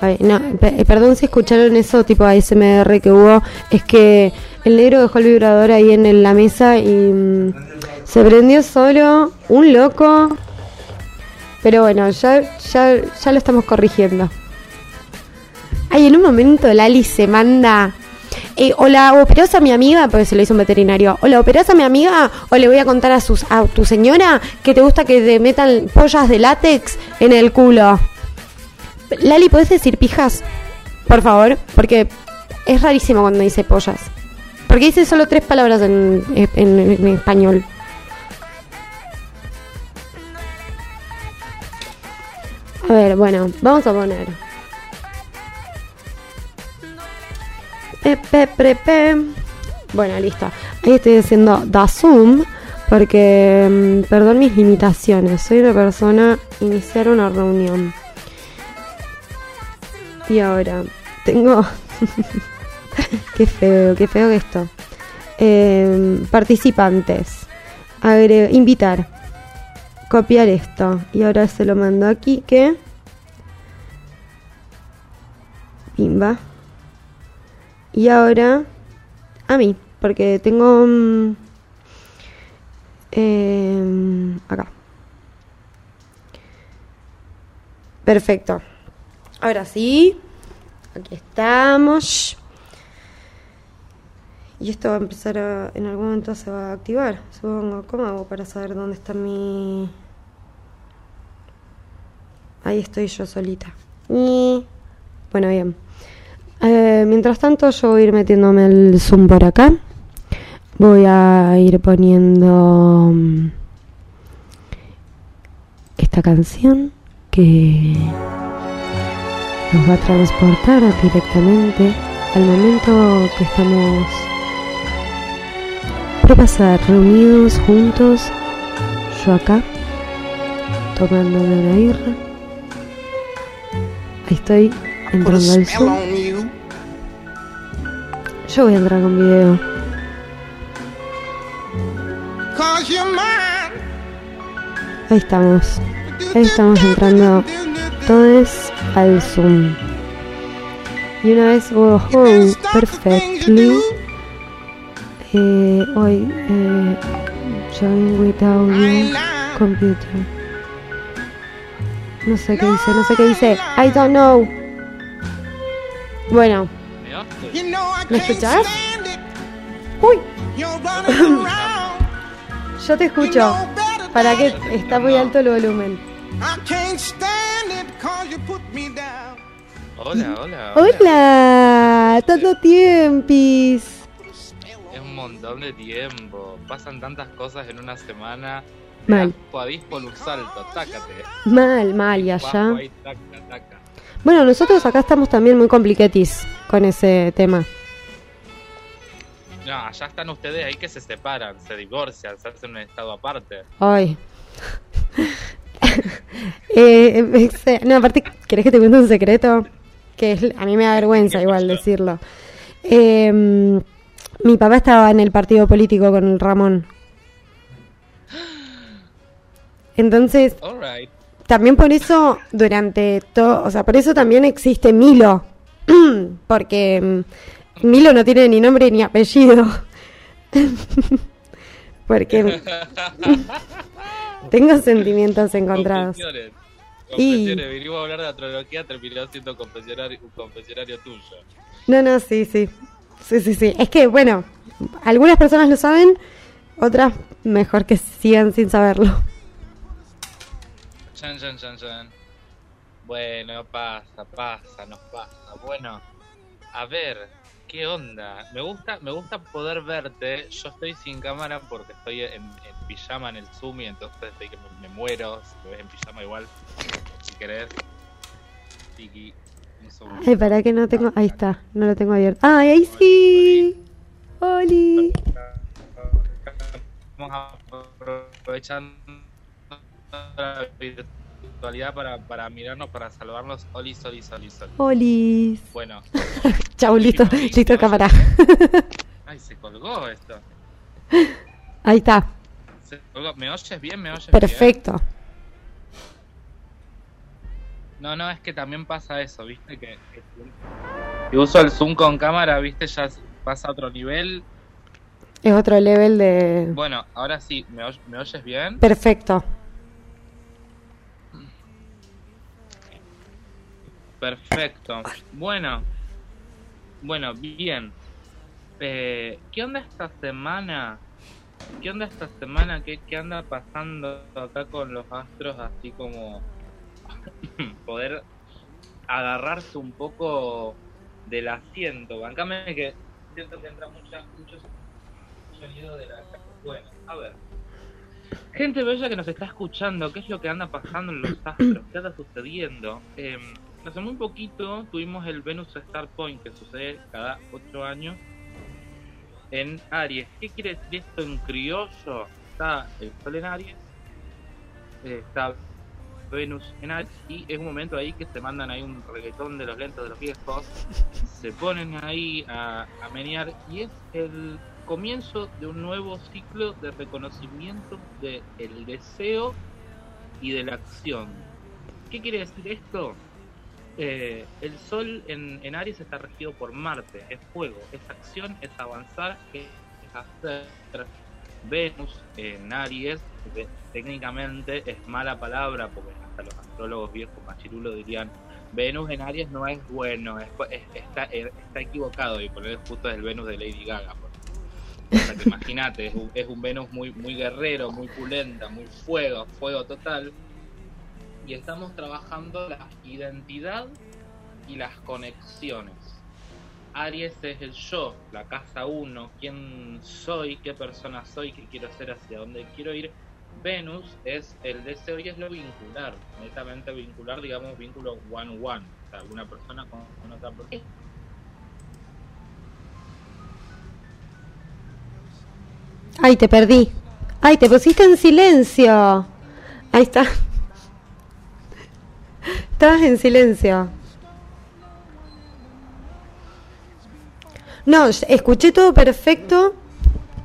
ay, no, pe- perdón si escucharon eso tipo ASMR que hubo. Es que el negro dejó el vibrador ahí en la mesa y mm, se prendió solo. Un loco. Pero bueno, ya, ya, ya lo estamos corrigiendo. Ay, en un momento Lali se manda. Eh, o la operás a mi amiga, porque se lo hizo un veterinario. O la operás a mi amiga, o le voy a contar a, sus, a tu señora que te gusta que te metan pollas de látex en el culo. Lali, ¿puedes decir pijas? Por favor, porque es rarísimo cuando dice pollas. Porque dice solo tres palabras en- en español. A ver, bueno, vamos a poner. Pe, pe. Bueno, listo. Ahí estoy haciendo da zoom porque, mm, perdón mis limitaciones, soy una persona iniciar una reunión. Y ahora tengo... [laughs] qué feo, qué feo que esto. Eh, participantes. Invitar. Copiar esto. Y ahora se lo mando aquí que... Pimba. Y ahora a mí, porque tengo mm, em, acá. Perfecto. Ahora sí, aquí estamos. Y esto va a empezar a, en algún momento se va a activar. Supongo, ¿cómo hago para saber dónde está mi... Ahí estoy yo solita. Y... Bueno, bien. Eh, mientras tanto, yo voy a ir metiéndome el zoom por acá. Voy a ir poniendo mm, esta canción que nos va a transportar directamente al momento que estamos por pasar reunidos juntos, yo acá, tomándome una birra. Estoy entrando al Zoom. Yo voy a entrar con video. Ahí estamos. Ahí estamos entrando todos al Zoom. Y una vez, oh, oh perfectly. Eh, hoy, eh, join without I ain't you lying. computer. No sé qué dice, no sé qué dice. I don't know. Bueno, ¿Me escuchás? uy, [laughs] yo te escucho. Para que está muy alto el volumen. Down. Hola, hola. Hola, tanto tiempis. Es un montón de tiempo. Pasan tantas cosas en una semana. Mal. Salto, tácate. Mal, mal, y allá. Guapo ahí, taca, taca. Bueno, nosotros acá estamos también muy compliquetis con ese tema. No, allá están ustedes ahí que se separan, se divorcian, se hacen un estado aparte. Ay. [laughs] eh, eh, no, aparte, ¿querés que te cuente un secreto? Que es- a mí me da vergüenza igual decirlo. Eh, mi papá estaba en el partido político con el Ramón. Entonces, también por eso, durante todo, o sea, por eso también existe Milo. [clears throat] Porque mm, Milo no tiene ni nombre ni apellido. [laughs] Porque [laughs] tengo sentimientos encontrados. Confesiones. Y-. Vinimos a hablar de astrología, terminó siendo confesionario, un confesionario tuyo. No, no, sí, sí. Sí, sí, sí. Es que, bueno, algunas personas lo saben, otras mejor que sigan sin saberlo. Chan, chan, chan, chan. Bueno, pasa, pasa, nos pasa. Bueno, a ver, ¿qué onda? Me gusta, me gusta poder verte. Yo estoy sin cámara porque estoy en, en pijama en el Zoom y entonces estoy que me, me muero. Si me ves en pijama igual, si querés. Tiki. Un segundo. Ay, para que no tengo. Ahí está, no lo tengo abierto. ¡Ay, ahí sí! ¡Oli! Estamos aprovechando la virtualidad para, para mirarnos, para saludarnos. Oli, Oli, Oli, Oli. ¡Olis! Bueno, [laughs] Chau, listo, listo, cámara. [laughs] ay, se colgó esto. Ahí está, Se colgó. ¿Me oyes bien? ¿Me oyes bien? perfecto. No, no, es que también pasa eso, ¿viste? Que, que si uso el zoom con cámara, ¿viste? Ya pasa a otro nivel. Es otro level de. Bueno, ahora sí, ¿me, oy- me oyes bien? Perfecto. Perfecto. Bueno, bueno, bien. Eh, ¿Qué onda esta semana? ¿Qué onda esta semana? ¿Qué, ¿Qué anda pasando acá con los astros? Así como [clears throat] poder agarrarse un poco del asiento. Bancame que siento que entra mucha, mucho sonido de la Bueno, a ver. Gente bella que nos está escuchando, ¿qué es lo que anda pasando en los astros? ¿Qué anda sucediendo? Eh, hace muy poquito tuvimos el Venus Star Point que sucede cada 8 años en Aries. ¿Qué quiere decir esto en criollo? Está el Sol en Aries, eh, está Venus en Aries y es un momento ahí que se mandan ahí un reggaetón de los lentos de los viejos, se ponen ahí a, a menear y es el comienzo de un nuevo ciclo de reconocimiento del deseo y de la acción. ¿Qué quiere decir esto? Eh, el Sol en, en Aries está regido por Marte, es fuego, es acción, es avanzar, es hacer. Venus en Aries, técnicamente es mala palabra, porque hasta los astrólogos viejos machirulos dirían, Venus en Aries no es bueno, es- es- está, eh, está equivocado, y poner justo es el Venus de Lady Gaga. imagínate, es un Venus muy, muy guerrero, muy pulenta, muy fuego, fuego total. Y estamos trabajando la identidad y las conexiones. Aries es el yo, la casa uno, quién soy, qué persona soy, qué quiero ser, hacia dónde quiero ir. Venus es el deseo y es lo vincular, netamente vincular, digamos, vínculo one-one, o sea, una persona con, con otra persona. Ay, te perdí. Ay, te pusiste en silencio. Ahí está. Estabas en silencio. No, escuché todo perfecto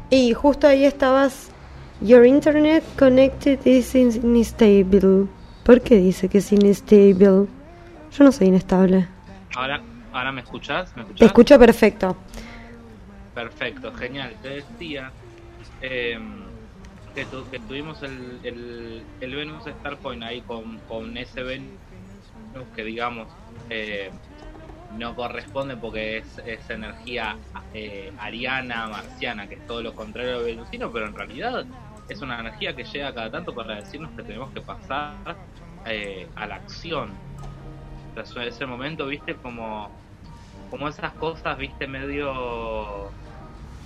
y justo ahí estabas. Your internet connected is unstable. ¿Por qué dice que es instable? Yo no soy inestable. Ahora, ahora me escuchás, ¿me escuchás? Te escucho perfecto. Perfecto, genial. Te decía eh, que, tu- que tuvimos el, el, el Venus Star Point ahí con, con ese Venus que digamos eh, no corresponde porque es, es energía eh, ariana, marciana, que es todo lo contrario al venusino, pero en realidad es una energía que llega cada tanto para decirnos que tenemos que pasar eh, a la acción. O sea, ese momento, viste, como como esas cosas, viste, medio...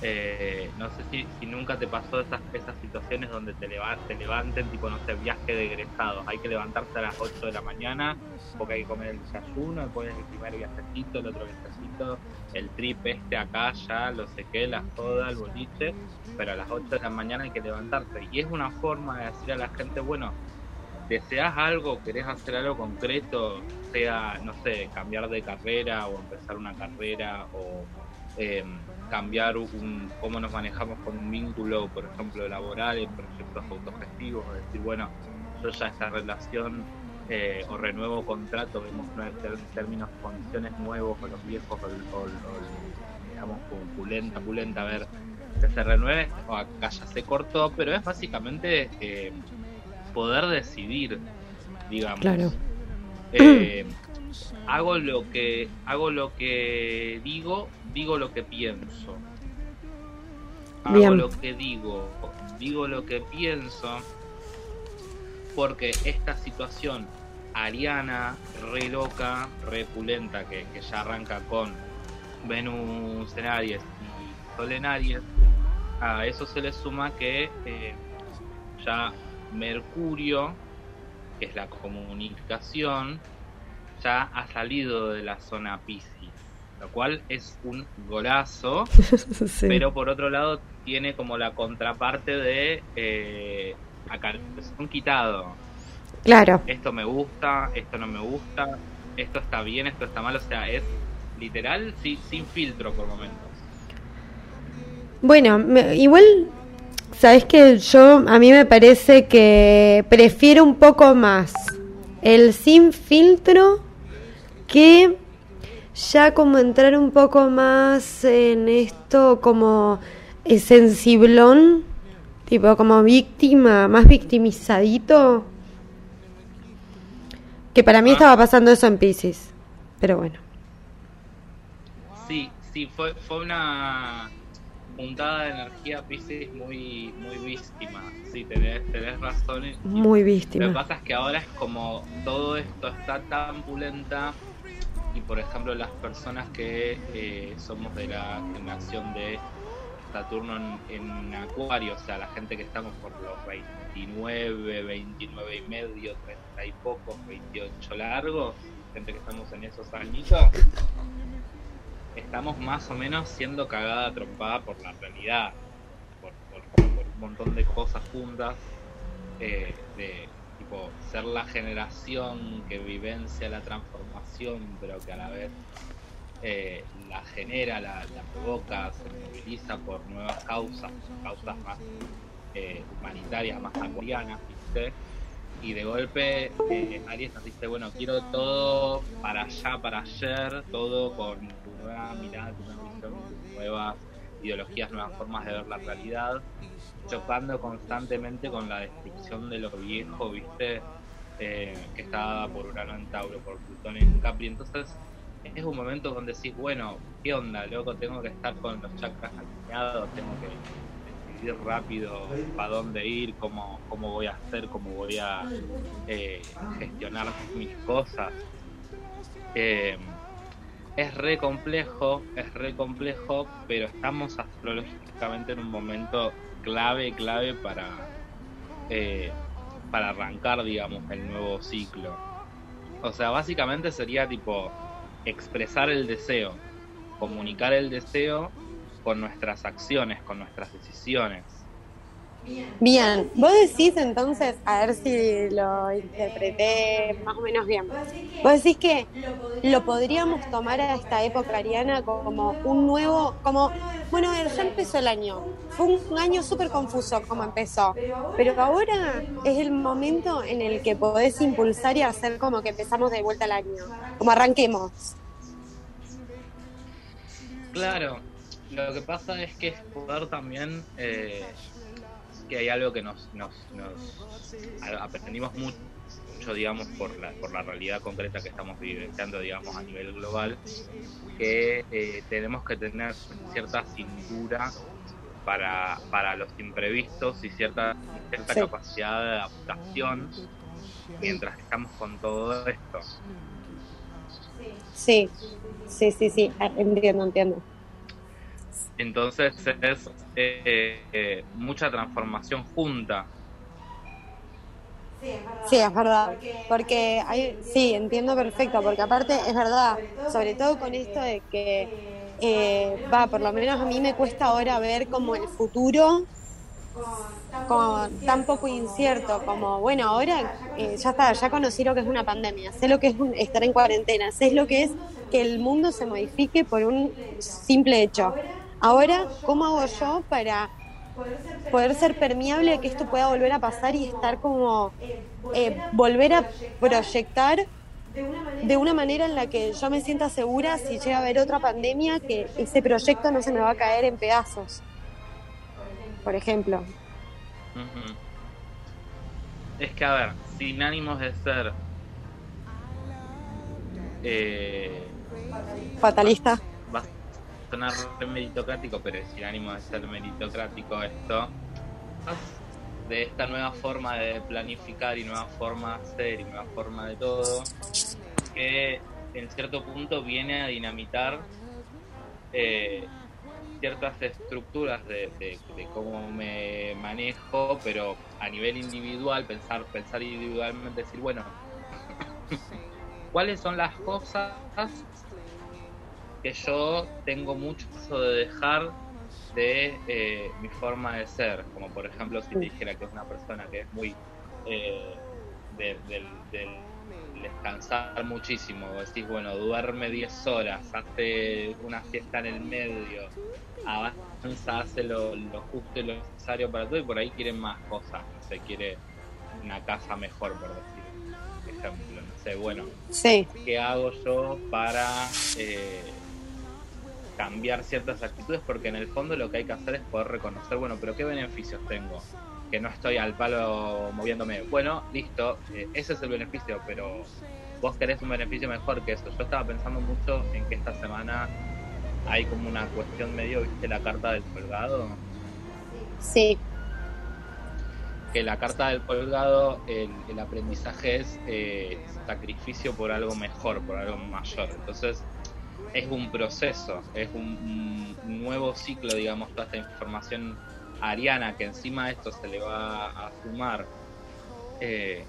eh, no sé si, si nunca te pasó esas, esas situaciones donde te, leva- te levanten, tipo, no sé, viaje de egresados. Hay que levantarse a las 8 de la mañana porque hay que comer el desayuno, después el primer viajecito, el otro viajecito, el trip este acá, ya, lo sé qué, la joda, el boliche, pero a las 8 de la mañana hay que levantarse. Y es una forma de decir a la gente, bueno, deseas algo, querés hacer algo concreto, sea, no sé, cambiar de carrera o empezar una carrera o eh, cambiar un, cómo nos manejamos con un vínculo, por ejemplo, laboral, en proyectos autogestivos, o decir, bueno, yo ya esta relación eh, o renuevo contrato, vemos términos, condiciones nuevos con los viejos, o, o o digamos, pulenta, pulenta, a ver, que se renueve, o acá ya se cortó, pero es básicamente eh, poder decidir, digamos. Claro. Eh, hago lo que hago lo que digo, digo lo que pienso. Hago Bien. lo que digo, digo lo que pienso, porque esta situación ariana, re loca, re pulenta, que, que ya arranca con Venus en Aries y Sol en Aries, a eso se le suma que eh, ya Mercurio, que es la comunicación, ya ha salido de la zona Piscis, lo cual es un golazo, [laughs] Sí. pero por otro lado tiene como la contraparte de eh, acá son quitado. Claro. Esto me gusta, esto no me gusta, esto está bien, esto está mal, o sea, es literal sí, sin filtro por momentos. Bueno, me- igual, sabes que yo a mí me parece que prefiero un poco más el sin filtro que ya como entrar un poco más en esto como eh, sensiblón, tipo como víctima, más victimizadito. Que para mí Ah. estaba pasando eso en Pisces, pero bueno. Sí, sí, fue, fue una puntada de energía Pisces muy, muy víctima. Sí, tenés, tenés razón. Muy Lo que víctima. pasa es que ahora es como todo esto está tan pulenta por ejemplo las personas que eh, somos de la generación de Saturno en, Acuario, o sea, la gente que estamos por los 29, 29 y medio, 30 y pocos, 28 largos, gente que estamos en esos añitos, estamos más o menos siendo cagada trompada por la realidad, por un montón de cosas juntas, eh, de ser la generación que vivencia la transformación, pero que a la vez eh, la genera, la, provoca, se moviliza por nuevas causas, causas más eh, humanitarias, más acuarianas, ¿viste? Y de golpe eh, Aries nos dice, bueno, quiero todo para allá, para ayer, todo con tu nueva mirada, tu nueva visión, nuevas ideologías, nuevas formas de ver la realidad, chocando constantemente con la destrucción de lo viejo, ¿viste? Eh, que está dada por Urano en Tauro, por Plutón en Capri. Entonces, es un momento donde decís, bueno, ¿qué onda, loco? Tengo que estar con los chakras alineados, tengo que decidir rápido para dónde ir, cómo, cómo voy a hacer, cómo voy a eh, gestionar mis cosas. Eh, es re complejo, es re complejo, pero estamos astrológicamente en un momento clave, clave para, eh, para arrancar, digamos, el nuevo ciclo. O sea, básicamente sería tipo expresar el deseo, comunicar el deseo con nuestras acciones, con nuestras decisiones. Bien, vos decís entonces, a ver si lo interpreté más o menos bien. Vos decís que lo podríamos tomar a esta época ariana como un nuevo, como, bueno, ver, ya empezó el año. Fue un año súper confuso como empezó, pero ahora es el momento en el que podés impulsar y hacer como que empezamos de vuelta el año, como arranquemos. Claro, lo que pasa es que es poder también eh, que hay algo que nos, nos, nos aprendimos mucho, digamos, por la, por la realidad concreta que estamos vivenciando, digamos, a nivel global, que eh, tenemos que tener cierta cintura para, para los imprevistos y cierta, cierta Sí. capacidad de adaptación mientras estamos con todo esto. Sí, sí, sí, sí, entiendo, entiendo. Entonces es eh, eh, mucha transformación junta. Sí, es verdad. Porque hay, sí, entiendo perfecto, porque aparte es verdad, sobre todo con esto de que eh, va, por lo menos a mí me cuesta ahora ver como el futuro como tan poco incierto, como bueno, ahora eh, ya está, ya conocí lo que es una pandemia, sé lo que es un- estar en cuarentena, sé lo que es que el mundo se modifique por un simple hecho. Ahora, ¿cómo hago yo para poder ser permeable a que esto pueda volver a pasar y estar como eh, volver a proyectar de una manera en la que yo me sienta segura si llega a haber otra pandemia que ese proyecto no se me va a caer en pedazos por ejemplo. Es que, a ver, sin ánimos de ser eh, fatalista sonar meritocrático, pero sin ánimo de ser meritocrático esto, de esta nueva forma de planificar y nueva forma de hacer y nueva forma de todo, que en cierto punto viene a dinamitar eh, ciertas estructuras de- de cómo me manejo, pero a nivel individual, pensar, pensar individualmente, decir, bueno, [laughs] ¿cuáles son las cosas que yo tengo mucho de dejar de eh, mi forma de ser? Como por ejemplo, si te dijera que es una persona que es muy eh, de- del, del descansar muchísimo, decís, bueno, duerme 10 horas, hace una fiesta en el medio, avanza, hace lo, lo justo y lo necesario para todo y por ahí quiere más cosas, no sé, quiere una casa mejor, por decir ejemplo, no sé, bueno, Sí, ¿qué hago yo para eh, cambiar ciertas actitudes? Porque en el fondo lo que hay que hacer es poder reconocer, bueno, pero ¿qué beneficios tengo? Que no estoy al palo moviéndome. Bueno, listo, eh, ese es el beneficio, pero vos querés un beneficio mejor que eso. Yo estaba pensando mucho en que esta semana hay como una cuestión medio, ¿viste la carta del colgado? sí, que la carta del colgado, el, el aprendizaje es eh, sacrificio por algo mejor, por algo mayor. Entonces, es un proceso, es un, nuevo ciclo, digamos, toda esta información ariana que encima de esto se le va a sumar eh,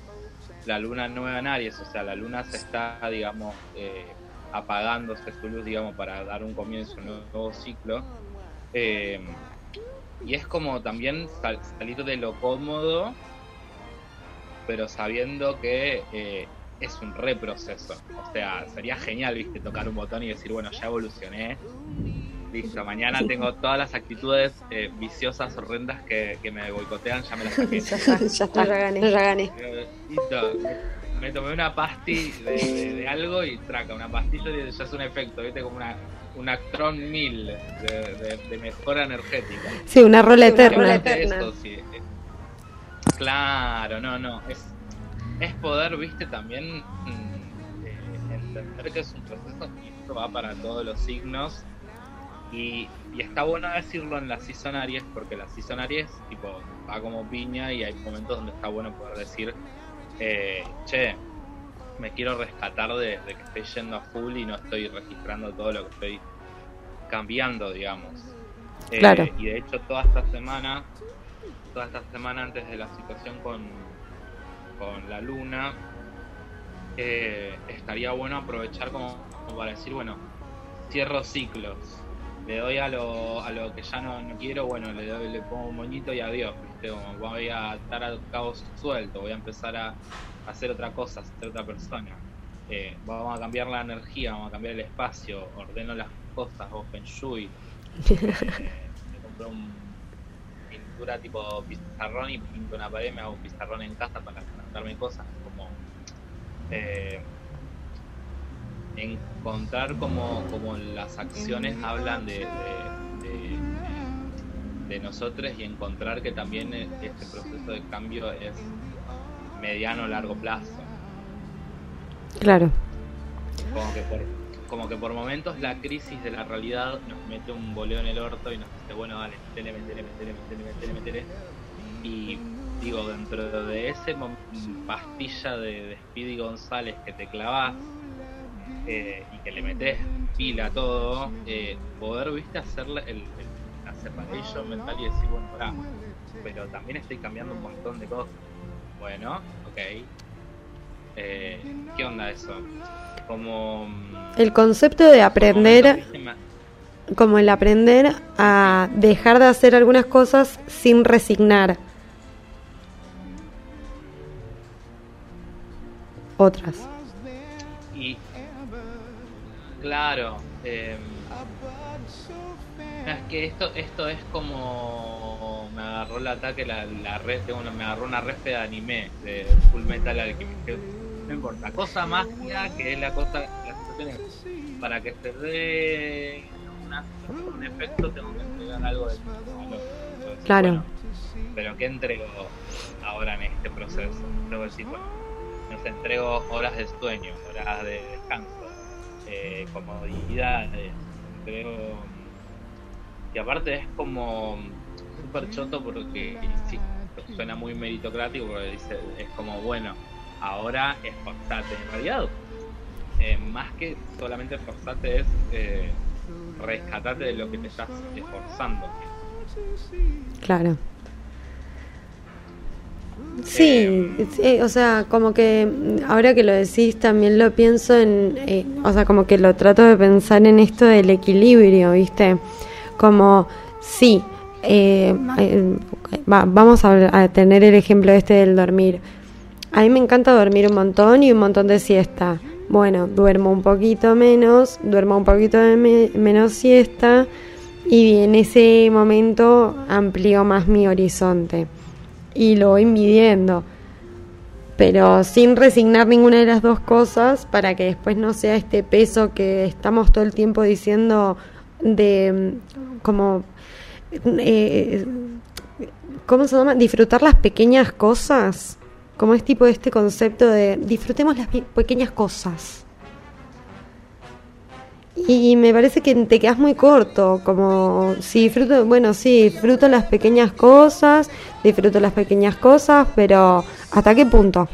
la luna nueva en Aries, o sea, la luna se está, digamos, eh, apagándose su luz, digamos, para dar un comienzo a un nuevo ciclo. Eh, y es como también sal- salir de lo cómodo, pero sabiendo que eh, es un reproceso. O sea, sería genial, viste, tocar un botón y decir, bueno, ya evolucioné. Listo, mañana tengo todas las actitudes eh, viciosas, horrendas que, que me boicotean, ya me las [laughs] saqué. ya está, ya está, ya gané. Ya gané. Listo, me, tomé una pasti de, de- de algo y traca, una pastilla y ya es un efecto, viste, como una, un Actron 1000 de, de- de mejora energética. Sí, una rola eterna. rola Eso, sí, claro, no, no. Es, es poder, viste, también mm, eh, entender que es un proceso y esto va para todos los signos. Y, y está bueno decirlo en la season Aries, porque la season Aries, tipo, va como piña y hay momentos donde está bueno poder decir, eh, che, me quiero rescatar de, de que estoy yendo a full y no estoy registrando todo lo que estoy cambiando, digamos. Eh, Claro. Y de hecho toda esta semana, toda esta semana antes de la situación con, con la luna, eh, estaría bueno aprovechar como, como para decir, bueno, cierro ciclos. Le doy a lo, a lo que ya no, no quiero, bueno, le doy, le pongo un moñito y adiós, ¿viste? Como voy a estar a cabos suelto, voy a empezar a hacer otra cosa, a ser otra persona. Eh, vamos a cambiar la energía, vamos a cambiar el espacio, ordeno las cosas, hago feng shui. [laughs] Eh, me compro un pintura tipo pizarrón y pinto una pared, me hago un pizarrón en casa para contarme cosas, como eh, encontrar como, como las acciones hablan de, de, de- de nosotros y encontrar que también e- este proceso de cambio es mediano o largo plazo. Claro. Como que por, como que por momentos la crisis de la realidad nos mete un boleo en el orto y nos dice, bueno, dale, metele, metele, metele, metele, metele, metele. Y digo, dentro de ese pastilla de, Speedy González que te clavas eh, y que le metes pila a todo, eh, poder, viste, hacerle el, el- mental y decir, bueno, pará, pero también estoy cambiando un montón de cosas. Bueno, ok. Eh, ¿Qué onda eso? Como... mm, El concepto de aprender, como el aprender a dejar de hacer algunas cosas sin resignar otras. Y claro, eh, es que esto esto es como me agarró el ataque la, la red, tengo una- me agarró una red de anime de Full Metal Alchemist. que no importa, cosa mágica que es la cosa, para que se dé una, un efecto tengo que entregar algo de valor. Entonces, Claro. bueno, pero ¿qué entrego ahora en este proceso? Bueno, nos entrego horas de sueño, horas de descanso, eh, comodidades, entrego... Y aparte es como súper choto porque, insisto, suena muy meritocrático porque dice, es como, bueno, ahora esforzate. En realidad, eh, más que solamente esforzate es eh, rescatate de lo que te estás esforzando. Claro. Sí, sí, o sea, como que ahora que lo decís también lo pienso en, eh, o sea, como que lo trato de pensar en esto del equilibrio, ¿viste? Como, sí, eh, eh, va- vamos a, a tener el ejemplo este del dormir. A mí me encanta dormir un montón y un montón de siesta. Bueno, duermo un poquito menos, duermo un poquito de me- menos siesta y en ese momento amplío más mi horizonte y lo voy midiendo, pero sin resignar ninguna de las dos cosas para que después no sea este peso que estamos todo el tiempo diciendo de como eh, ¿cómo se llama? disfrutar las pequeñas cosas como es tipo este concepto de disfrutemos las pe- pequeñas cosas y me parece que te quedas muy corto, como si disfruto, bueno, sí, disfruto las pequeñas cosas, disfruto las pequeñas cosas, pero ¿hasta qué punto?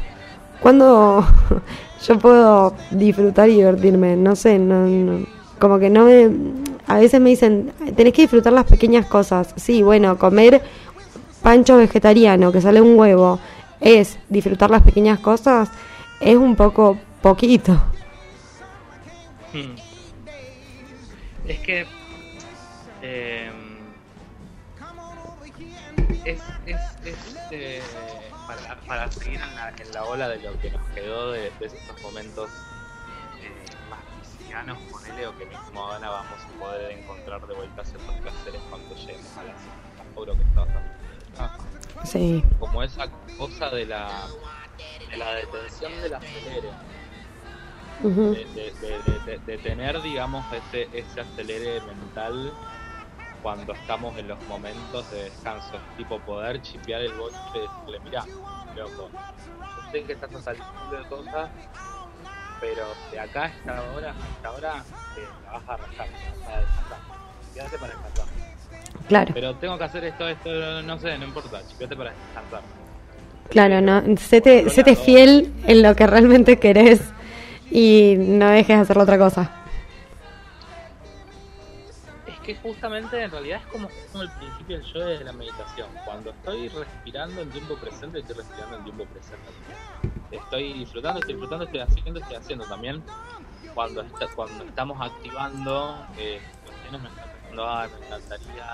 ¿Cuándo [laughs] yo puedo disfrutar y divertirme? No sé, no, no- como que no me... A veces me dicen, tenés que disfrutar las pequeñas cosas. Sí, bueno, comer pancho vegetariano que sale un huevo es disfrutar las pequeñas cosas, es un poco poquito. Hmm. Es que eh, es, es, eh, para, seguir en la, en la ola de lo que nos quedó de, esos momentos cristianos, ponele, o que mismo ahora vamos a poder encontrar de vuelta ciertos placeres cuando lleguemos a la a Puro que hablando. Ah, Sí. como esa cosa de la, de la detención del acelere Ujú. de, de- de- de- tener, digamos, ese, ese acelere mental cuando estamos en los momentos de descanso. Es tipo poder chipear el boche y decirle, mirá, loco, yo sé que estás saliendo de cosas, pero de acá a esta hora, hasta ahora, eh, la vas a arrancar, vas a descansar. Quédate para descansar. Claro. Pero tengo que hacer esto, esto, no sé, no importa, chipeate para descansar. Claro, no, séte, séte fiel en lo que realmente querés y no dejes de hacer la otra cosa. Que justamente en realidad es como, como el principio del yo de la meditación. Cuando estoy respirando en tiempo presente, estoy respirando en tiempo presente. Estoy disfrutando, estoy disfrutando, estoy haciendo, estoy haciendo también. Cuando está, cuando estamos activando eh, cuestiones, me está pensando, ah, me encantaría,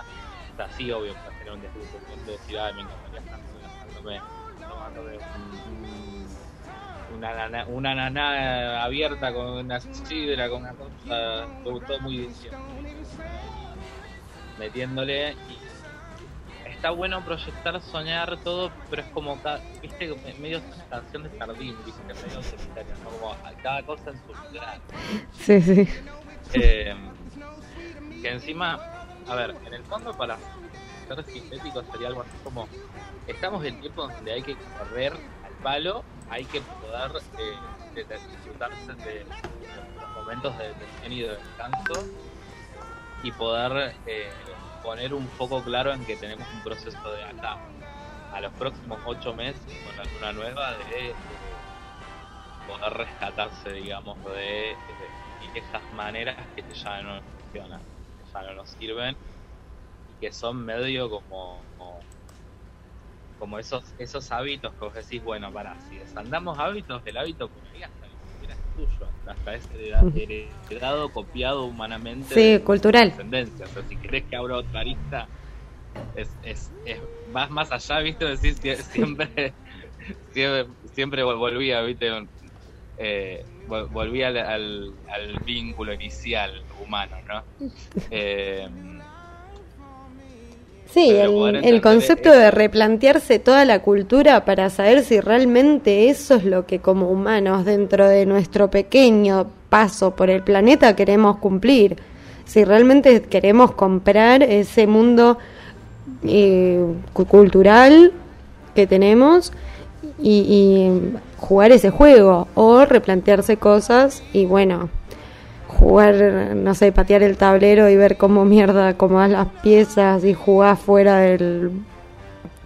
o sea, sí, obvio, para tener un descubrimiento de decir, ay, me encantaría estar relajándome, tomándome un- un- una nana, una naná abierta con una sidra, con una cosa, todo, muy diciendo metiéndole y está bueno proyectar, soñar todo, pero es como ca- viste Me- medio canción de jardín, viste, medio solitaria, ¿no? como cada cosa en su lugar. Sí, sí. Eh, que encima, a ver, en el fondo para ser sintético sería algo así como estamos en tiempo donde hay que correr al palo, hay que poder eh, de- de- disfrutarse de los momentos de detención y de descanso y poder eh, poner un foco claro en que tenemos un proceso de acá a los próximos ocho meses con la luna nueva de poder rescatarse, digamos, de, esas maneras que ya no funcionan, que ya no nos sirven y que son medio como, como, esos esos hábitos que vos decís, bueno, para, si desandamos hábitos, el hábito por tuyo, hasta es hereda- heredado, copiado humanamente. Sí, de tu cultural. descendencia. O sea, si querés que abra otra arista, es, es, es más, más allá, ¿viste? Siempre, siempre, siempre vol- volvía, ¿viste? Eh, al, al, al vínculo inicial humano, ¿no? Eh, [laughs] Sí, el, el concepto de replantearse toda la cultura para saber si realmente eso es lo que como humanos dentro de nuestro pequeño paso por el planeta queremos cumplir. Si realmente queremos comprar ese mundo eh, cu- cultural que tenemos y, y jugar ese juego o replantearse cosas y bueno, jugar, no sé, patear el tablero y ver cómo mierda acomodas las piezas y jugar fuera del,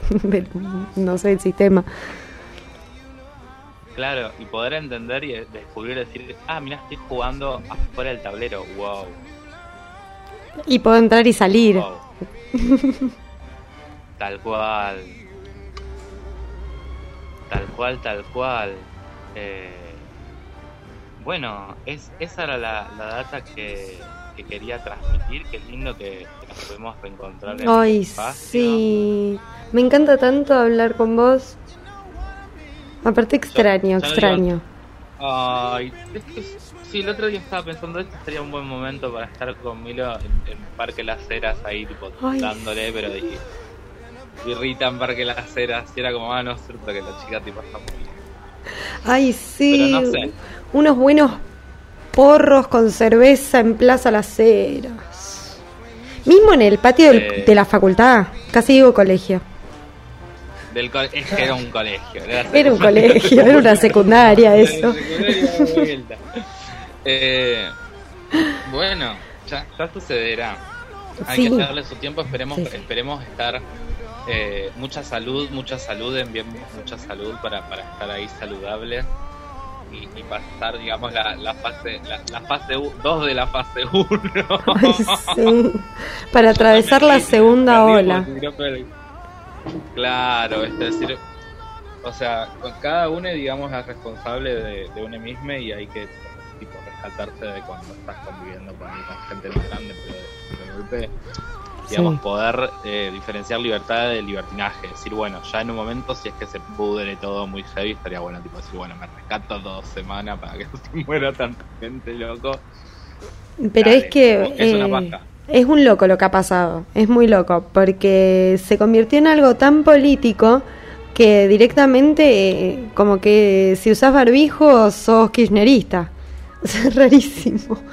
[laughs] del no sé, el sistema. claro, y poder entender y descubrir, decir, ah, mira, estoy jugando afuera del tablero, wow, Y puedo entrar y salir. wow. [laughs] Tal cual. Tal cual, tal cual. Eh, bueno, es, esa era la, la data que, que quería transmitir. Qué lindo que, que nos pudimos reencontrar en Ay, sí. Me encanta tanto hablar con vos. Aparte extraño, extraño. Ay, es sí, el otro día estaba pensando este sería un buen momento para estar con Milo en, en Parque Las Heras ahí, tipo, Ay. dándole, pero dije, birrita en Parque Las Heras, y era como, ah, no es cierto que la chica tipo está muy Ay, sí. Pero no sé. Unos buenos porros con cerveza en Plaza Las Heras. Mismo en el patio del- Eh. de la facultad. Casi digo colegio. Del co- es que era un colegio. Era un colegio, era una secundaria eso. Eh, bueno, ya, ya sucederá. Hay Sí. que darle su tiempo, esperemos, Sí, sí. esperemos estar eh, mucha salud, mucha salud, enviemos mucha salud para, para estar ahí saludables y, y pasar, digamos, la, la fase la, la fase 2 de la fase 1. [laughs] Ay, sí. Para atravesar la segunda ola. Claro, es decir, o sea, cada uno, digamos, es responsable de, de uno mismo y hay que tipo, rescatarse de cuando estás conviviendo con, con gente más grande, pero de, de golpe, digamos, Sí. poder eh, diferenciar libertad de libertinaje. Decir, bueno, ya en un momento, si es que se pudre todo muy heavy, estaría bueno, tipo, decir, bueno, me rescato dos semanas para que [laughs] no se muera tanta gente, loco. Pero Dale, es que es una eh, paja. es un loco lo que ha pasado, es muy loco, porque se convirtió en algo tan político que directamente eh, como que si usás barbijo sos kirchnerista. [laughs] Es rarísimo.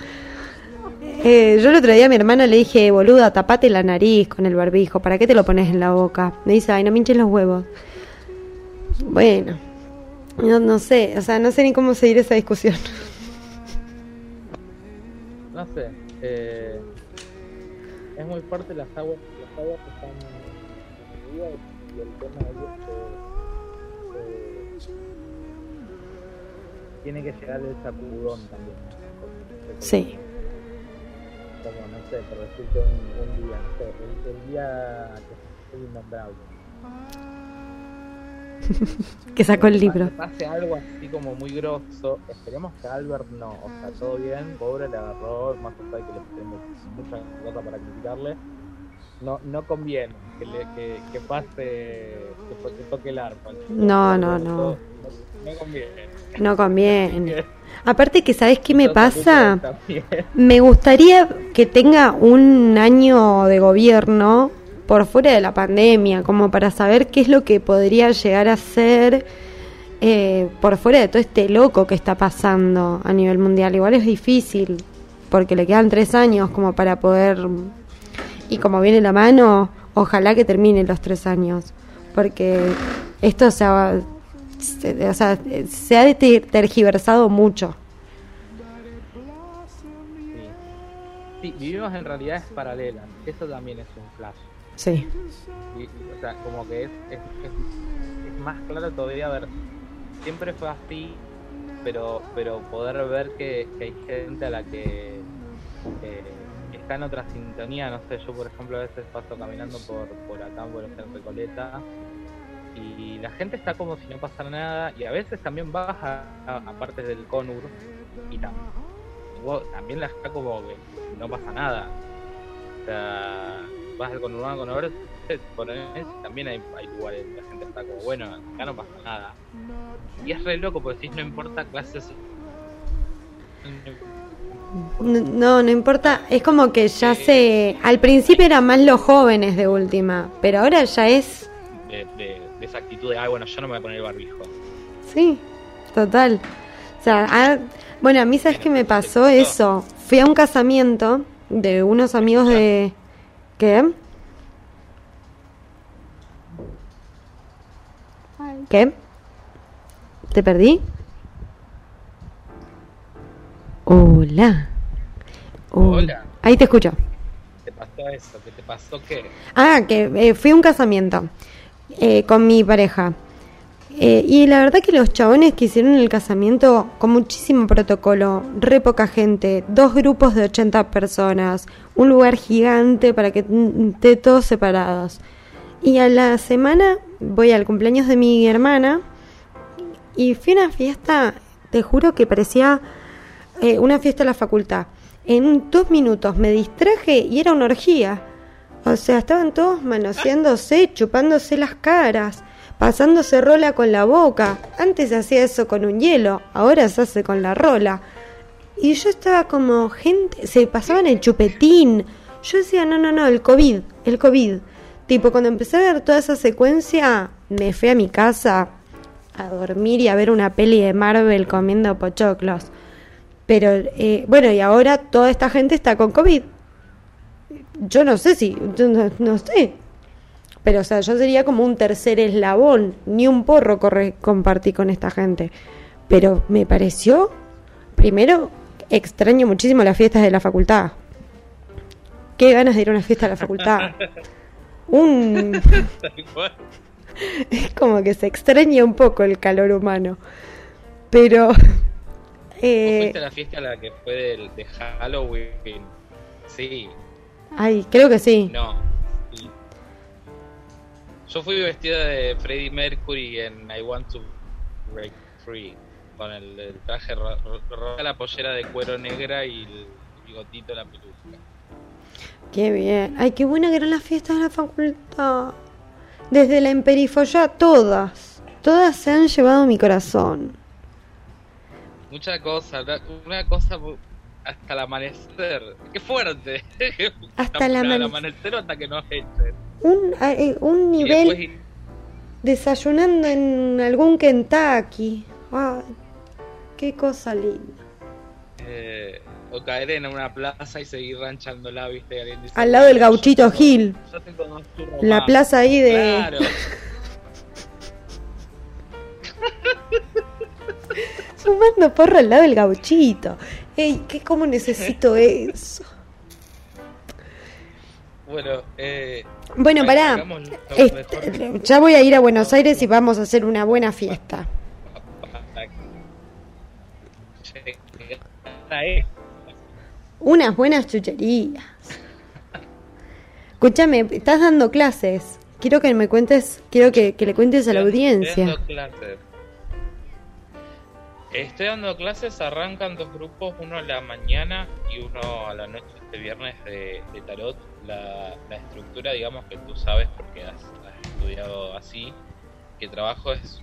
Eh, yo el otro día a mi hermana le dije, boluda, tapate la nariz con el barbijo, ¿para qué te lo pones en la boca? Me dice, ay, no me hinches los huevos. Bueno, no, no sé, o sea, no sé ni cómo seguir esa discusión. No sé, eh, es muy fuerte las aguas, las aguas están divididas y el tema de ellos que eh, tiene que llegar el sacudón también. Sí. Como, no sé, por decirte un, un día, no sé, el, el día que es innombrable. [laughs] Que sacó el libro. Que pase algo así como muy grosso. Esperemos que Albert no. O sea, todo bien. Pobre le agarró. Más allá de que le tenemos muchas cosas para criticarle. No, no conviene que, le, que, que pase. Que, to- que toque el arpa. No, no, no. No, no conviene. No conviene. [laughs] Aparte que, ¿sabes qué me pasa? Me gustaría que tenga un año de gobierno por fuera de la pandemia, como para saber qué es lo que podría llegar a ser eh, por fuera de todo este loco que está pasando a nivel mundial. Igual es difícil, porque le quedan tres años como para poder... Y como viene la mano, ojalá que termine los tres años, porque esto se ha, se, o sea, se ha ter- tergiversado mucho. Sí. vivimos en realidades paralelas. Eso también es un flash. Sí. Y, y, o sea, como que es, es, es- es más claro todavía ver. Siempre fue así, pero pero poder ver que, que hay gente a la que eh, está en otra sintonía. No sé, yo por ejemplo a veces paso caminando por, por acá, por ejemplo, en Recoleta. Y la gente está como si no pasara nada. Y a veces también baja a, partes del Conur. Y también la está como que no pasa nada. O sea, vas al conurbano con por ahí también hay, hay lugares la gente está como, bueno, acá no pasa nada. Y es re loco, porque si no importa clases. No, no importa, es como que ya se... Al principio eran más los jóvenes de última, pero ahora ya es... De, de, de esa actitud de, ay, bueno, yo no me voy a poner el barbijo. Sí, total. O sea, ah, bueno, a mí sabes que me pasó eso. Fui a un casamiento de unos amigos de... ¿Qué? ¿Qué? ¿Te perdí? Hola. Hola. Hola. Ahí te escucho. ¿Te pasó eso? ¿Qué te pasó qué? Ah, que eh, fui a un casamiento eh, con mi pareja. Eh, y la verdad que los chabones que hicieron el casamiento con muchísimo protocolo, re poca gente, dos grupos de 80 personas, un lugar gigante para que esté todos separados. Y a la semana voy al cumpleaños de mi hermana y fui a una fiesta, te juro que parecía eh, una fiesta de la facultad. En dos minutos me distraje y era una orgía. O sea, estaban todos manoseándose, chupándose las caras, pasándose rola con la boca. Antes hacía eso con un hielo, ahora se hace con la rola. Y yo estaba como, gente, se pasaban el chupetín. Yo decía, no, no, no, el COVID, el COVID. Tipo, cuando empecé a ver toda esa secuencia, me fui a mi casa a dormir y a ver una peli de Marvel comiendo pochoclos. Pero, eh, bueno, y ahora toda esta gente está con COVID. Yo no sé si, yo no, no sé. Pero, o sea, yo sería como un tercer eslabón. Ni un porro corre, compartí con esta gente. Pero me pareció, primero, extraño muchísimo las fiestas de la facultad. Qué ganas de ir a una fiesta de la facultad. [laughs] Un... [laughs] Es como que se extraña un poco el calor humano. Pero... ¿Vos eh, fuiste a la fiesta a la que fue de, Halloween? Sí, ay, creo que sí. no. sí. Yo fui vestido de Freddie Mercury en I Want to Break Free. Con el, el traje ro- ro- roja, la pollera de cuero negra y el bigotito, la peluca. Qué bien. Ay, qué buena que eran las fiestas de la facultad. Desde la emperifollá, todas. Todas se han llevado mi corazón. Mucha cosa, una cosa hasta el amanecer. ¡Qué fuerte! [laughs] Hasta el el amane- amanecer o hasta que nos echen. Un, eh, un Y nivel después desayunando en algún Kentucky. Qué cosa linda. eh, o caer en una plaza y seguir ranchándola, ¿viste? Alguien dice, Al lado del "Bueno, gauchito Gil. yo tengo dos La más". plaza ahí de... Claro. [laughs] Fumando porro al lado del gauchito. Ey, qué cómo necesito [laughs] eso. Bueno, eh, Bueno, pará. hagamos Este, ya voy a ir a Buenos Aires y vamos a hacer una buena fiesta. Unas buenas chucherías. Escúchame, estás dando clases. Quiero que me cuentes, quiero que, que le cuentes a la audiencia. dando clases. Estoy dando clases, arrancan dos grupos, uno a la mañana y uno a la noche este viernes de, tarot. La, estructura, digamos que tú sabes porque has, estudiado así, que trabajo es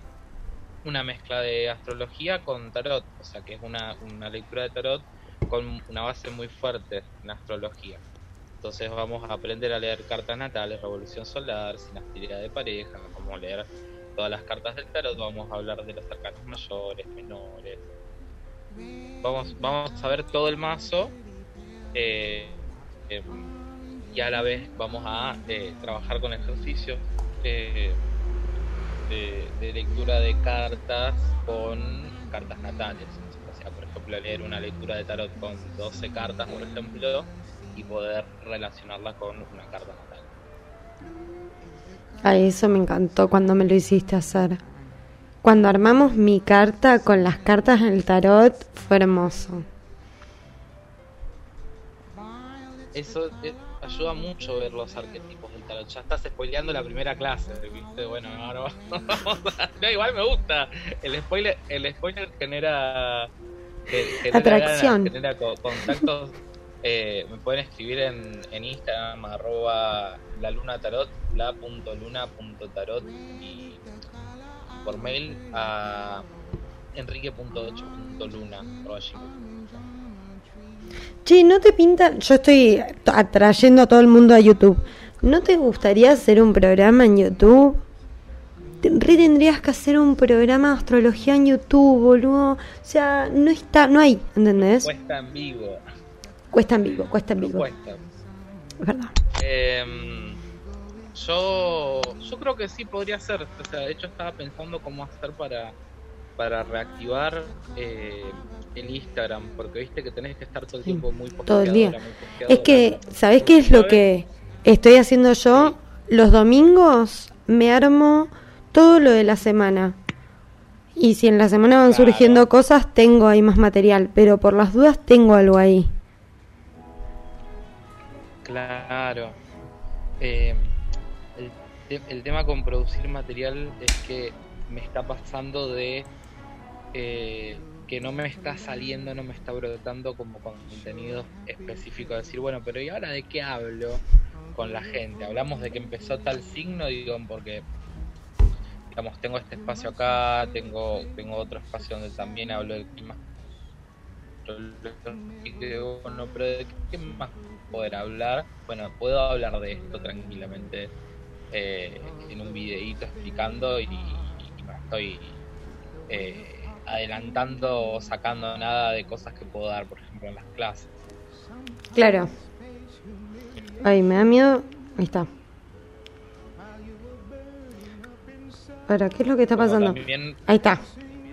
una mezcla de astrología con tarot, o sea que es una, lectura de tarot con una base muy fuerte en astrología. Entonces vamos a aprender a leer cartas natales, revolución solar, sinastría de pareja, a leer todas las cartas del tarot, vamos a hablar de los arcanos mayores, menores. Vamos, vamos a ver todo el mazo eh, eh, y a la vez vamos a eh, trabajar con ejercicios eh, de, de lectura de cartas con cartas natales. O sea, por ejemplo, leer una lectura de tarot con 12 cartas, por ejemplo, y poder relacionarla con una carta natal. Ay, eso me encantó cuando me lo hiciste hacer. Cuando armamos mi carta con las cartas en el tarot, fue hermoso. Eso eh, ayuda mucho ver los arquetipos del tarot. Ya estás spoileando la primera clase, ¿viste? Bueno, ahora [laughs] vamos a... No, igual me gusta. El spoiler, el spoiler genera... ge- genera Atracción. ganas, genera co- contactos. Eh, me pueden escribir en, en Instagram, arroba la luna tarot, la.luna.tarot y por mail a enrique.8.luna. arroba gmail. Che, ¿no te pinta? Yo estoy atrayendo a todo el mundo a YouTube. ¿No te gustaría hacer un programa en YouTube? Re tendrías que hacer un programa de astrología en YouTube, boludo. O sea, no está, no hay, ¿entendés? En vivo. Cuesta en vivo, cuesta en no vivo. Cuesta. Es verdad. Em, yo, yo creo que sí podría ser. O sea, de hecho estaba pensando cómo hacer para, para reactivar eh, el Instagram, porque viste que tenés que estar todo el Sí, tiempo muy todo el día. Es que, ¿sabés qué es lo que estoy haciendo yo? Los domingos me armo todo lo de la semana. Y si en la semana van Claro. surgiendo cosas, tengo ahí más material. Pero por las dudas, tengo algo ahí. Claro. Eh, el, te- el tema con producir material es que me está pasando de eh, que no me está saliendo, no me está brotando como contenido específico. Decir, bueno, pero ¿y ahora de qué hablo con la gente? Hablamos de que empezó tal signo, digo, porque digamos, tengo este espacio acá, tengo, tengo otro espacio donde también hablo del clima. ¿de qué más poder hablar? Bueno, puedo hablar de esto tranquilamente eh, en un videíto explicando y, y no estoy eh, adelantando o sacando nada de cosas que puedo dar, por ejemplo, en las clases. Claro. Ay, me da miedo. Ahí está. Ahora, ¿qué es lo que está pasando? Ahí está.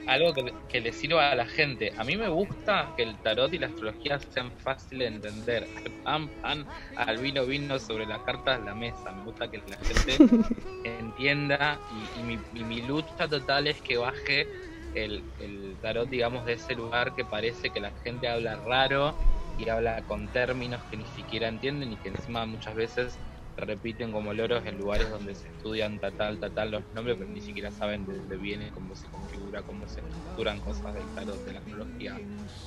Algo que, que le sirva a la gente. A mí me gusta que el tarot y la astrología sean fáciles de entender. Pan, pan, al vino, vino sobre las cartas de la mesa. Me gusta que la gente [laughs] entienda y, y mi, y mi lucha total es que baje el, el tarot, digamos, de ese lugar que parece que la gente habla raro y habla con términos que ni siquiera entienden y que encima muchas veces repiten como loros en lugares donde se estudian tal, tal, tal los nombres, pero ni siquiera saben de dónde viene, cómo se configura, cómo se estructuran cosas del tarot, de la astrología,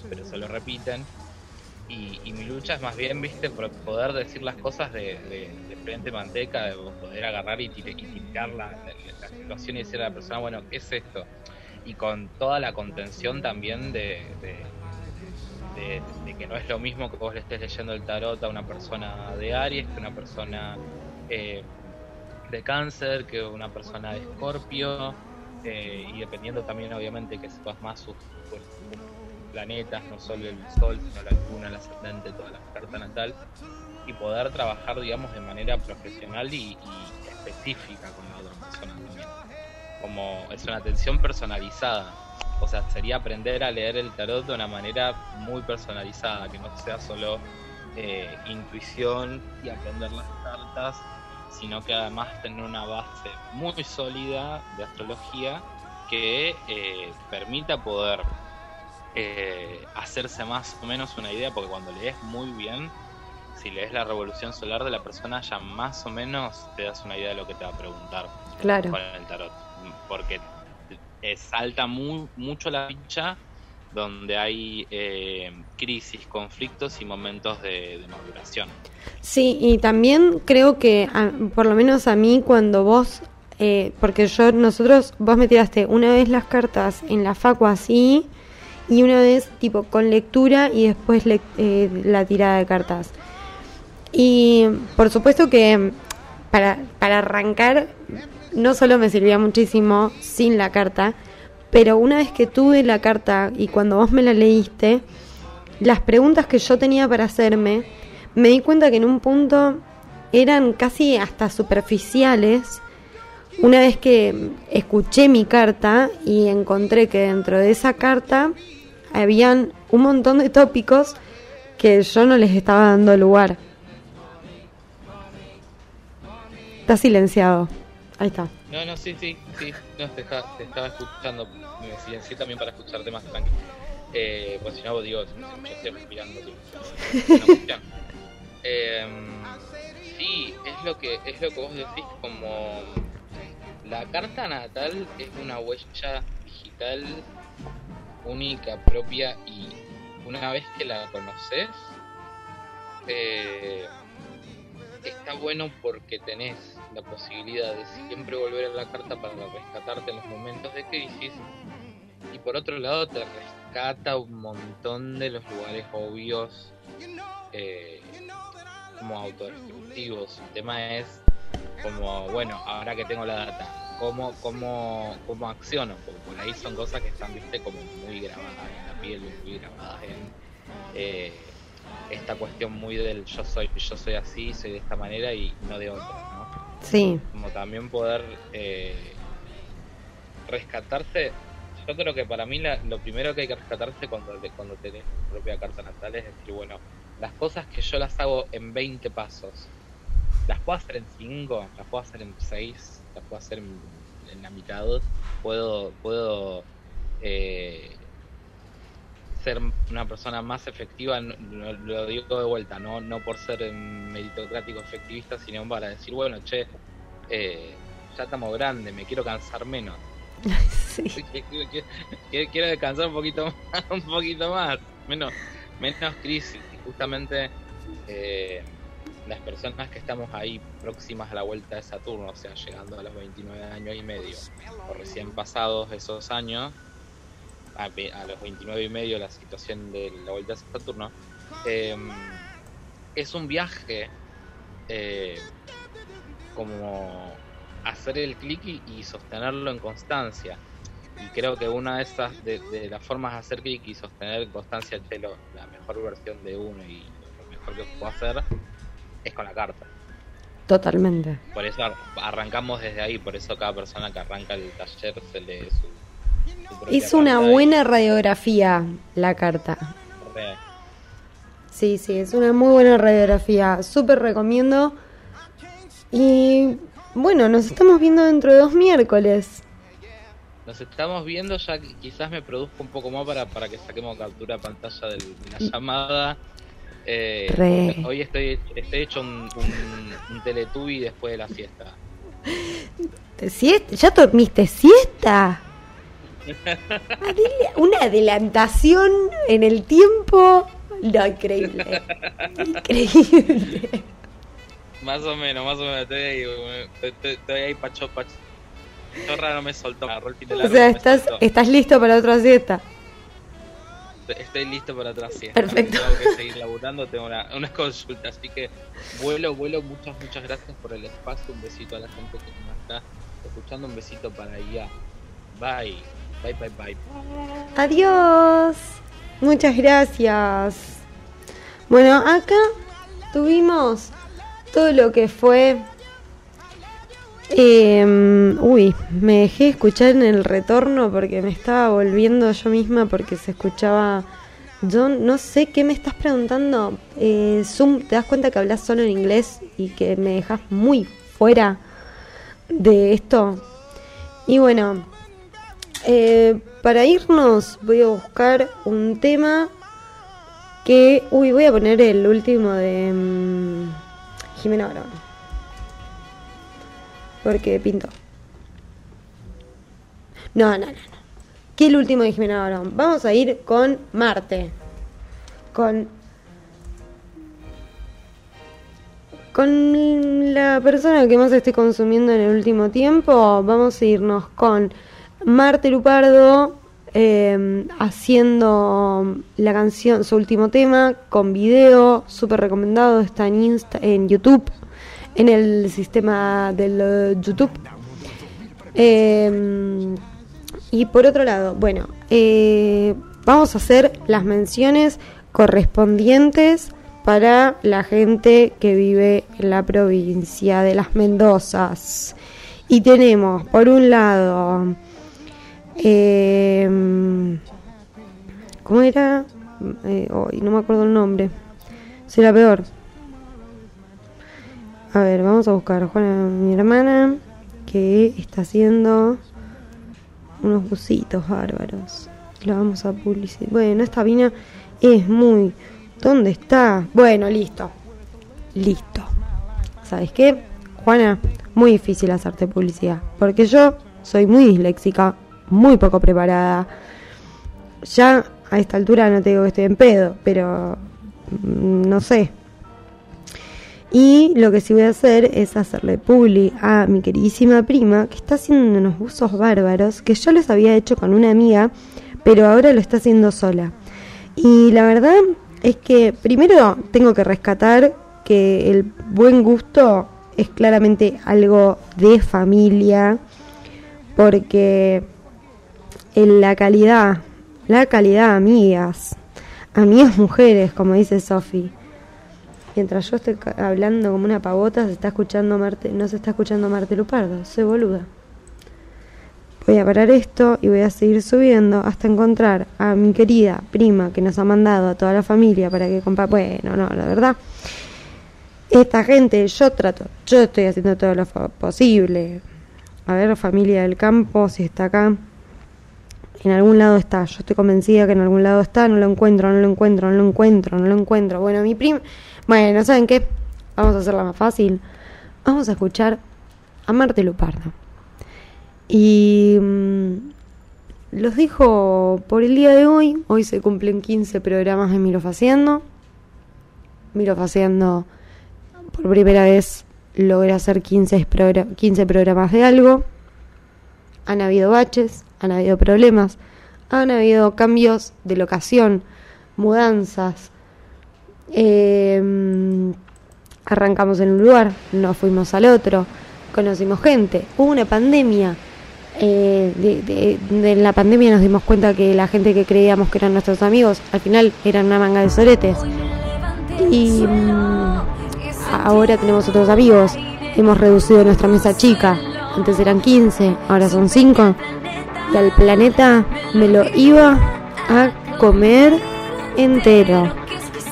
pero se lo repiten. Y, y mi lucha es más bien, viste, por poder decir las cosas de, de, de frente manteca, de poder agarrar y, tire- y tirar la, situación y decirle a la persona, bueno, ¿qué es esto? Y con toda la contención también de- de, que no es lo mismo que vos le estés leyendo el tarot a una persona de Aries, que una persona eh, de Cáncer, que una persona de Escorpio, eh, y dependiendo también obviamente que sepas más sus, sus- sus planetas, no solo el Sol, sino la Luna, el ascendente, toda la carta natal, y poder trabajar, digamos, de manera profesional y, y específica con la otra persona también. Como es una atención personalizada. O sea, sería aprender a leer el tarot de una manera muy personalizada, que no sea solo eh, intuición y aprender las cartas, sino que además tener una base muy sólida de astrología que eh, permita poder eh, hacerse más o menos una idea, porque cuando lees muy bien, si lees la revolución solar de la persona, ya más o menos te das una idea de lo que te va a preguntar Claro. con el tarot. Porque eh, salta mucho la ficha donde hay eh, crisis, conflictos y momentos de, de maduración. Sí, y también creo que, por lo menos a mí, cuando vos, eh, porque yo, nosotros, vos me tiraste una vez las cartas en la facu así, y una vez tipo con lectura y después lec- eh, la tirada de cartas. Y por supuesto que para, para arrancar, no solo me servía muchísimo sin la carta, pero una vez que tuve la carta y cuando vos me la leíste, las preguntas que yo tenía para hacerme, me di cuenta que en un punto eran casi hasta superficiales. Una vez que escuché mi carta y encontré que dentro de esa carta habían un montón de tópicos que yo no les estaba dando lugar. Está silenciado. Ahí está. No, no, sí, sí, sí, no, te, estaba- te estaba escuchando, me silencié también para escucharte más tranquilo. Eh, pues si no, digo, yo estoy respirando. sí. Eh, [laughs] sí, es lo que es lo que vos decís como la carta natal es una huella digital única, propia y una vez que la conoces eh, está bueno porque tenés la posibilidad de siempre volver a la carta para rescatarte en los momentos de crisis y por otro lado te rescata un montón de los lugares obvios eh, como autodestructivos. El tema es como, bueno, ahora que tengo la data, ¿cómo, cómo, cómo acciono? Porque por ahí son cosas que están, viste, como muy grabadas en la piel, muy grabadas en... eh, esta cuestión muy del yo soy yo soy así soy de esta manera y no de otra. Como también poder eh, rescatarse. Yo creo que para mí la- lo primero que hay que rescatarse cuando cuando tenés tu propia carta natal es decir bueno las cosas que yo las hago en 20 pasos las puedo hacer en 5 las puedo hacer en 6 las puedo hacer en, en la mitad puedo puedo eh, ser una persona más efectiva, no- lo digo de vuelta, no, no por ser meritocrático efectivista, sino para decir, bueno, che, eh, ya estamos grandes, me quiero cansar menos. [laughs] Sí. Quiero, quiero- quiero- quiero descansar un poquito más, [laughs] un poquito más, menos, menos crisis. Y justamente eh, las personas que estamos ahí próximas a la vuelta de Saturno, o sea, llegando a los 29 años y medio, o recién pasados esos años, a, a los 29 y medio la situación de la vuelta de Saturno, eh, es un viaje eh, como hacer el clic y, y sostenerlo en constancia. Y creo que una de esas, de, de las formas de hacer clic y sostener en constancia che, lo- la mejor versión de uno y lo mejor que puedo hacer es con la carta. Totalmente. Por eso ar- arrancamos desde ahí, por eso cada persona que arranca el taller se lee su, Es una y- buena radiografía la carta. Re. Sí, sí, es una muy buena radiografía. Súper recomiendo. Y bueno, nos estamos viendo dentro de dos miércoles. Nos estamos viendo, ya quizás me produzco un poco más para, para que saquemos captura pantalla de la llamada. Eh, hoy estoy, estoy hecho un, un, un Teletubby después de la siesta. ¿Te siesta? ¿Ya dormiste siesta? Adela- Una adelantación en el tiempo. No, increíble. Increíble. Más o menos, más o menos. Estoy ahí, estoy, estoy ahí pacho, pacho. Chorra no me soltó, me el fin de O sea, estás, estás listo para otra siesta. Estoy- Estoy listo para otra siesta. Perfecto. Tengo que seguir laburando, tengo una, una consulta. Así que vuelo, vuelo. Muchas, muchas gracias por el espacio. Un besito a la gente que nos está escuchando. Un besito para allá. Bye. Bye, bye, bye. Adiós. Muchas gracias. Bueno, acá tuvimos todo lo que fue... eh, uy, me dejé escuchar en el retorno porque me estaba volviendo yo misma porque se escuchaba... Yo no sé qué me estás preguntando. Eh, Zoom, ¿te das cuenta que hablas solo en inglés y que me dejas muy fuera de esto? Y bueno, eh, para irnos voy a buscar un tema que... Uy, voy a poner el último de mm, Jimena Barón. Porque pinto. No, no, no, no. ¿Qué el último de Jimena Barón? Vamos a ir con Marte. Con... Con la persona que más estoy consumiendo en el último tiempo, vamos a irnos con Marte Lupardo eh, haciendo la canción, su último tema, con video, súper recomendado, está en, Insta, en YouTube, en el sistema del eh, YouTube. Eh, y por otro lado, bueno, eh, vamos a hacer las menciones correspondientes para la gente que vive en la provincia de las Mendozas. Y tenemos, por un lado, eh, ¿cómo era? Eh, no me acuerdo el nombre. Será peor. A ver, vamos a buscar Juana, mi hermana, que está haciendo unos busitos bárbaros. La vamos a publicitar. Bueno, esta vina es muy... ¿Dónde está? Bueno, listo. Listo. ¿Sabes qué? Juana, muy difícil hacerte publicidad. Porque yo soy muy disléxica, muy poco preparada. Ya a esta altura no te digo que estoy en pedo, pero mm, no sé. Y lo que sí voy a hacer es hacerle publi a mi queridísima prima, que está haciendo unos buzos bárbaros, que yo los había hecho con una amiga, pero ahora lo está haciendo sola. Y la verdad es que primero tengo que rescatar que el buen gusto es claramente algo de familia, porque en la calidad, la calidad, amigas, amigas mujeres, como dice Sofi. Mientras yo estoy hablando como una pavota, se está escuchando Marte, no se está escuchando Marte Lupardo, soy boluda. Voy a parar esto y voy a seguir subiendo hasta encontrar a mi querida prima que nos ha mandado a toda la familia para que compa bueno, no, la verdad. Esta gente, yo trato, yo estoy haciendo todo lo posible. A ver, familia del campo, si está acá. En algún lado está, yo estoy convencida que en algún lado está, no lo encuentro, no lo encuentro, no lo encuentro, no lo encuentro. Bueno, mi prima, bueno, ¿saben qué? Vamos a hacerla más fácil. Vamos a escuchar a Marte Lupardo. Y mm, los dejo por el día de hoy. Hoy se cumplen 15 programas de Miro Faciendo. Miro Faciendo por primera vez logré hacer 15, progra- 15 programas de algo. Han habido baches, han habido problemas, han habido cambios de locación, mudanzas. Eh, arrancamos en un lugar, nos fuimos al otro, conocimos gente, hubo una pandemia. Eh, de, la pandemia nos dimos cuenta que la gente que creíamos que eran nuestros amigos al final eran una manga de soretes. Y mm, ahora tenemos otros amigos. Hemos reducido nuestra mesa chica. Antes eran 15, ahora son 5. Al planeta me lo iba a comer entero.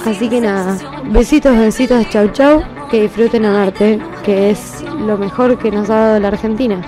Así que nada, besitos, besitos, chau chau. Que disfruten a Marte, que es lo mejor que nos ha dado la Argentina.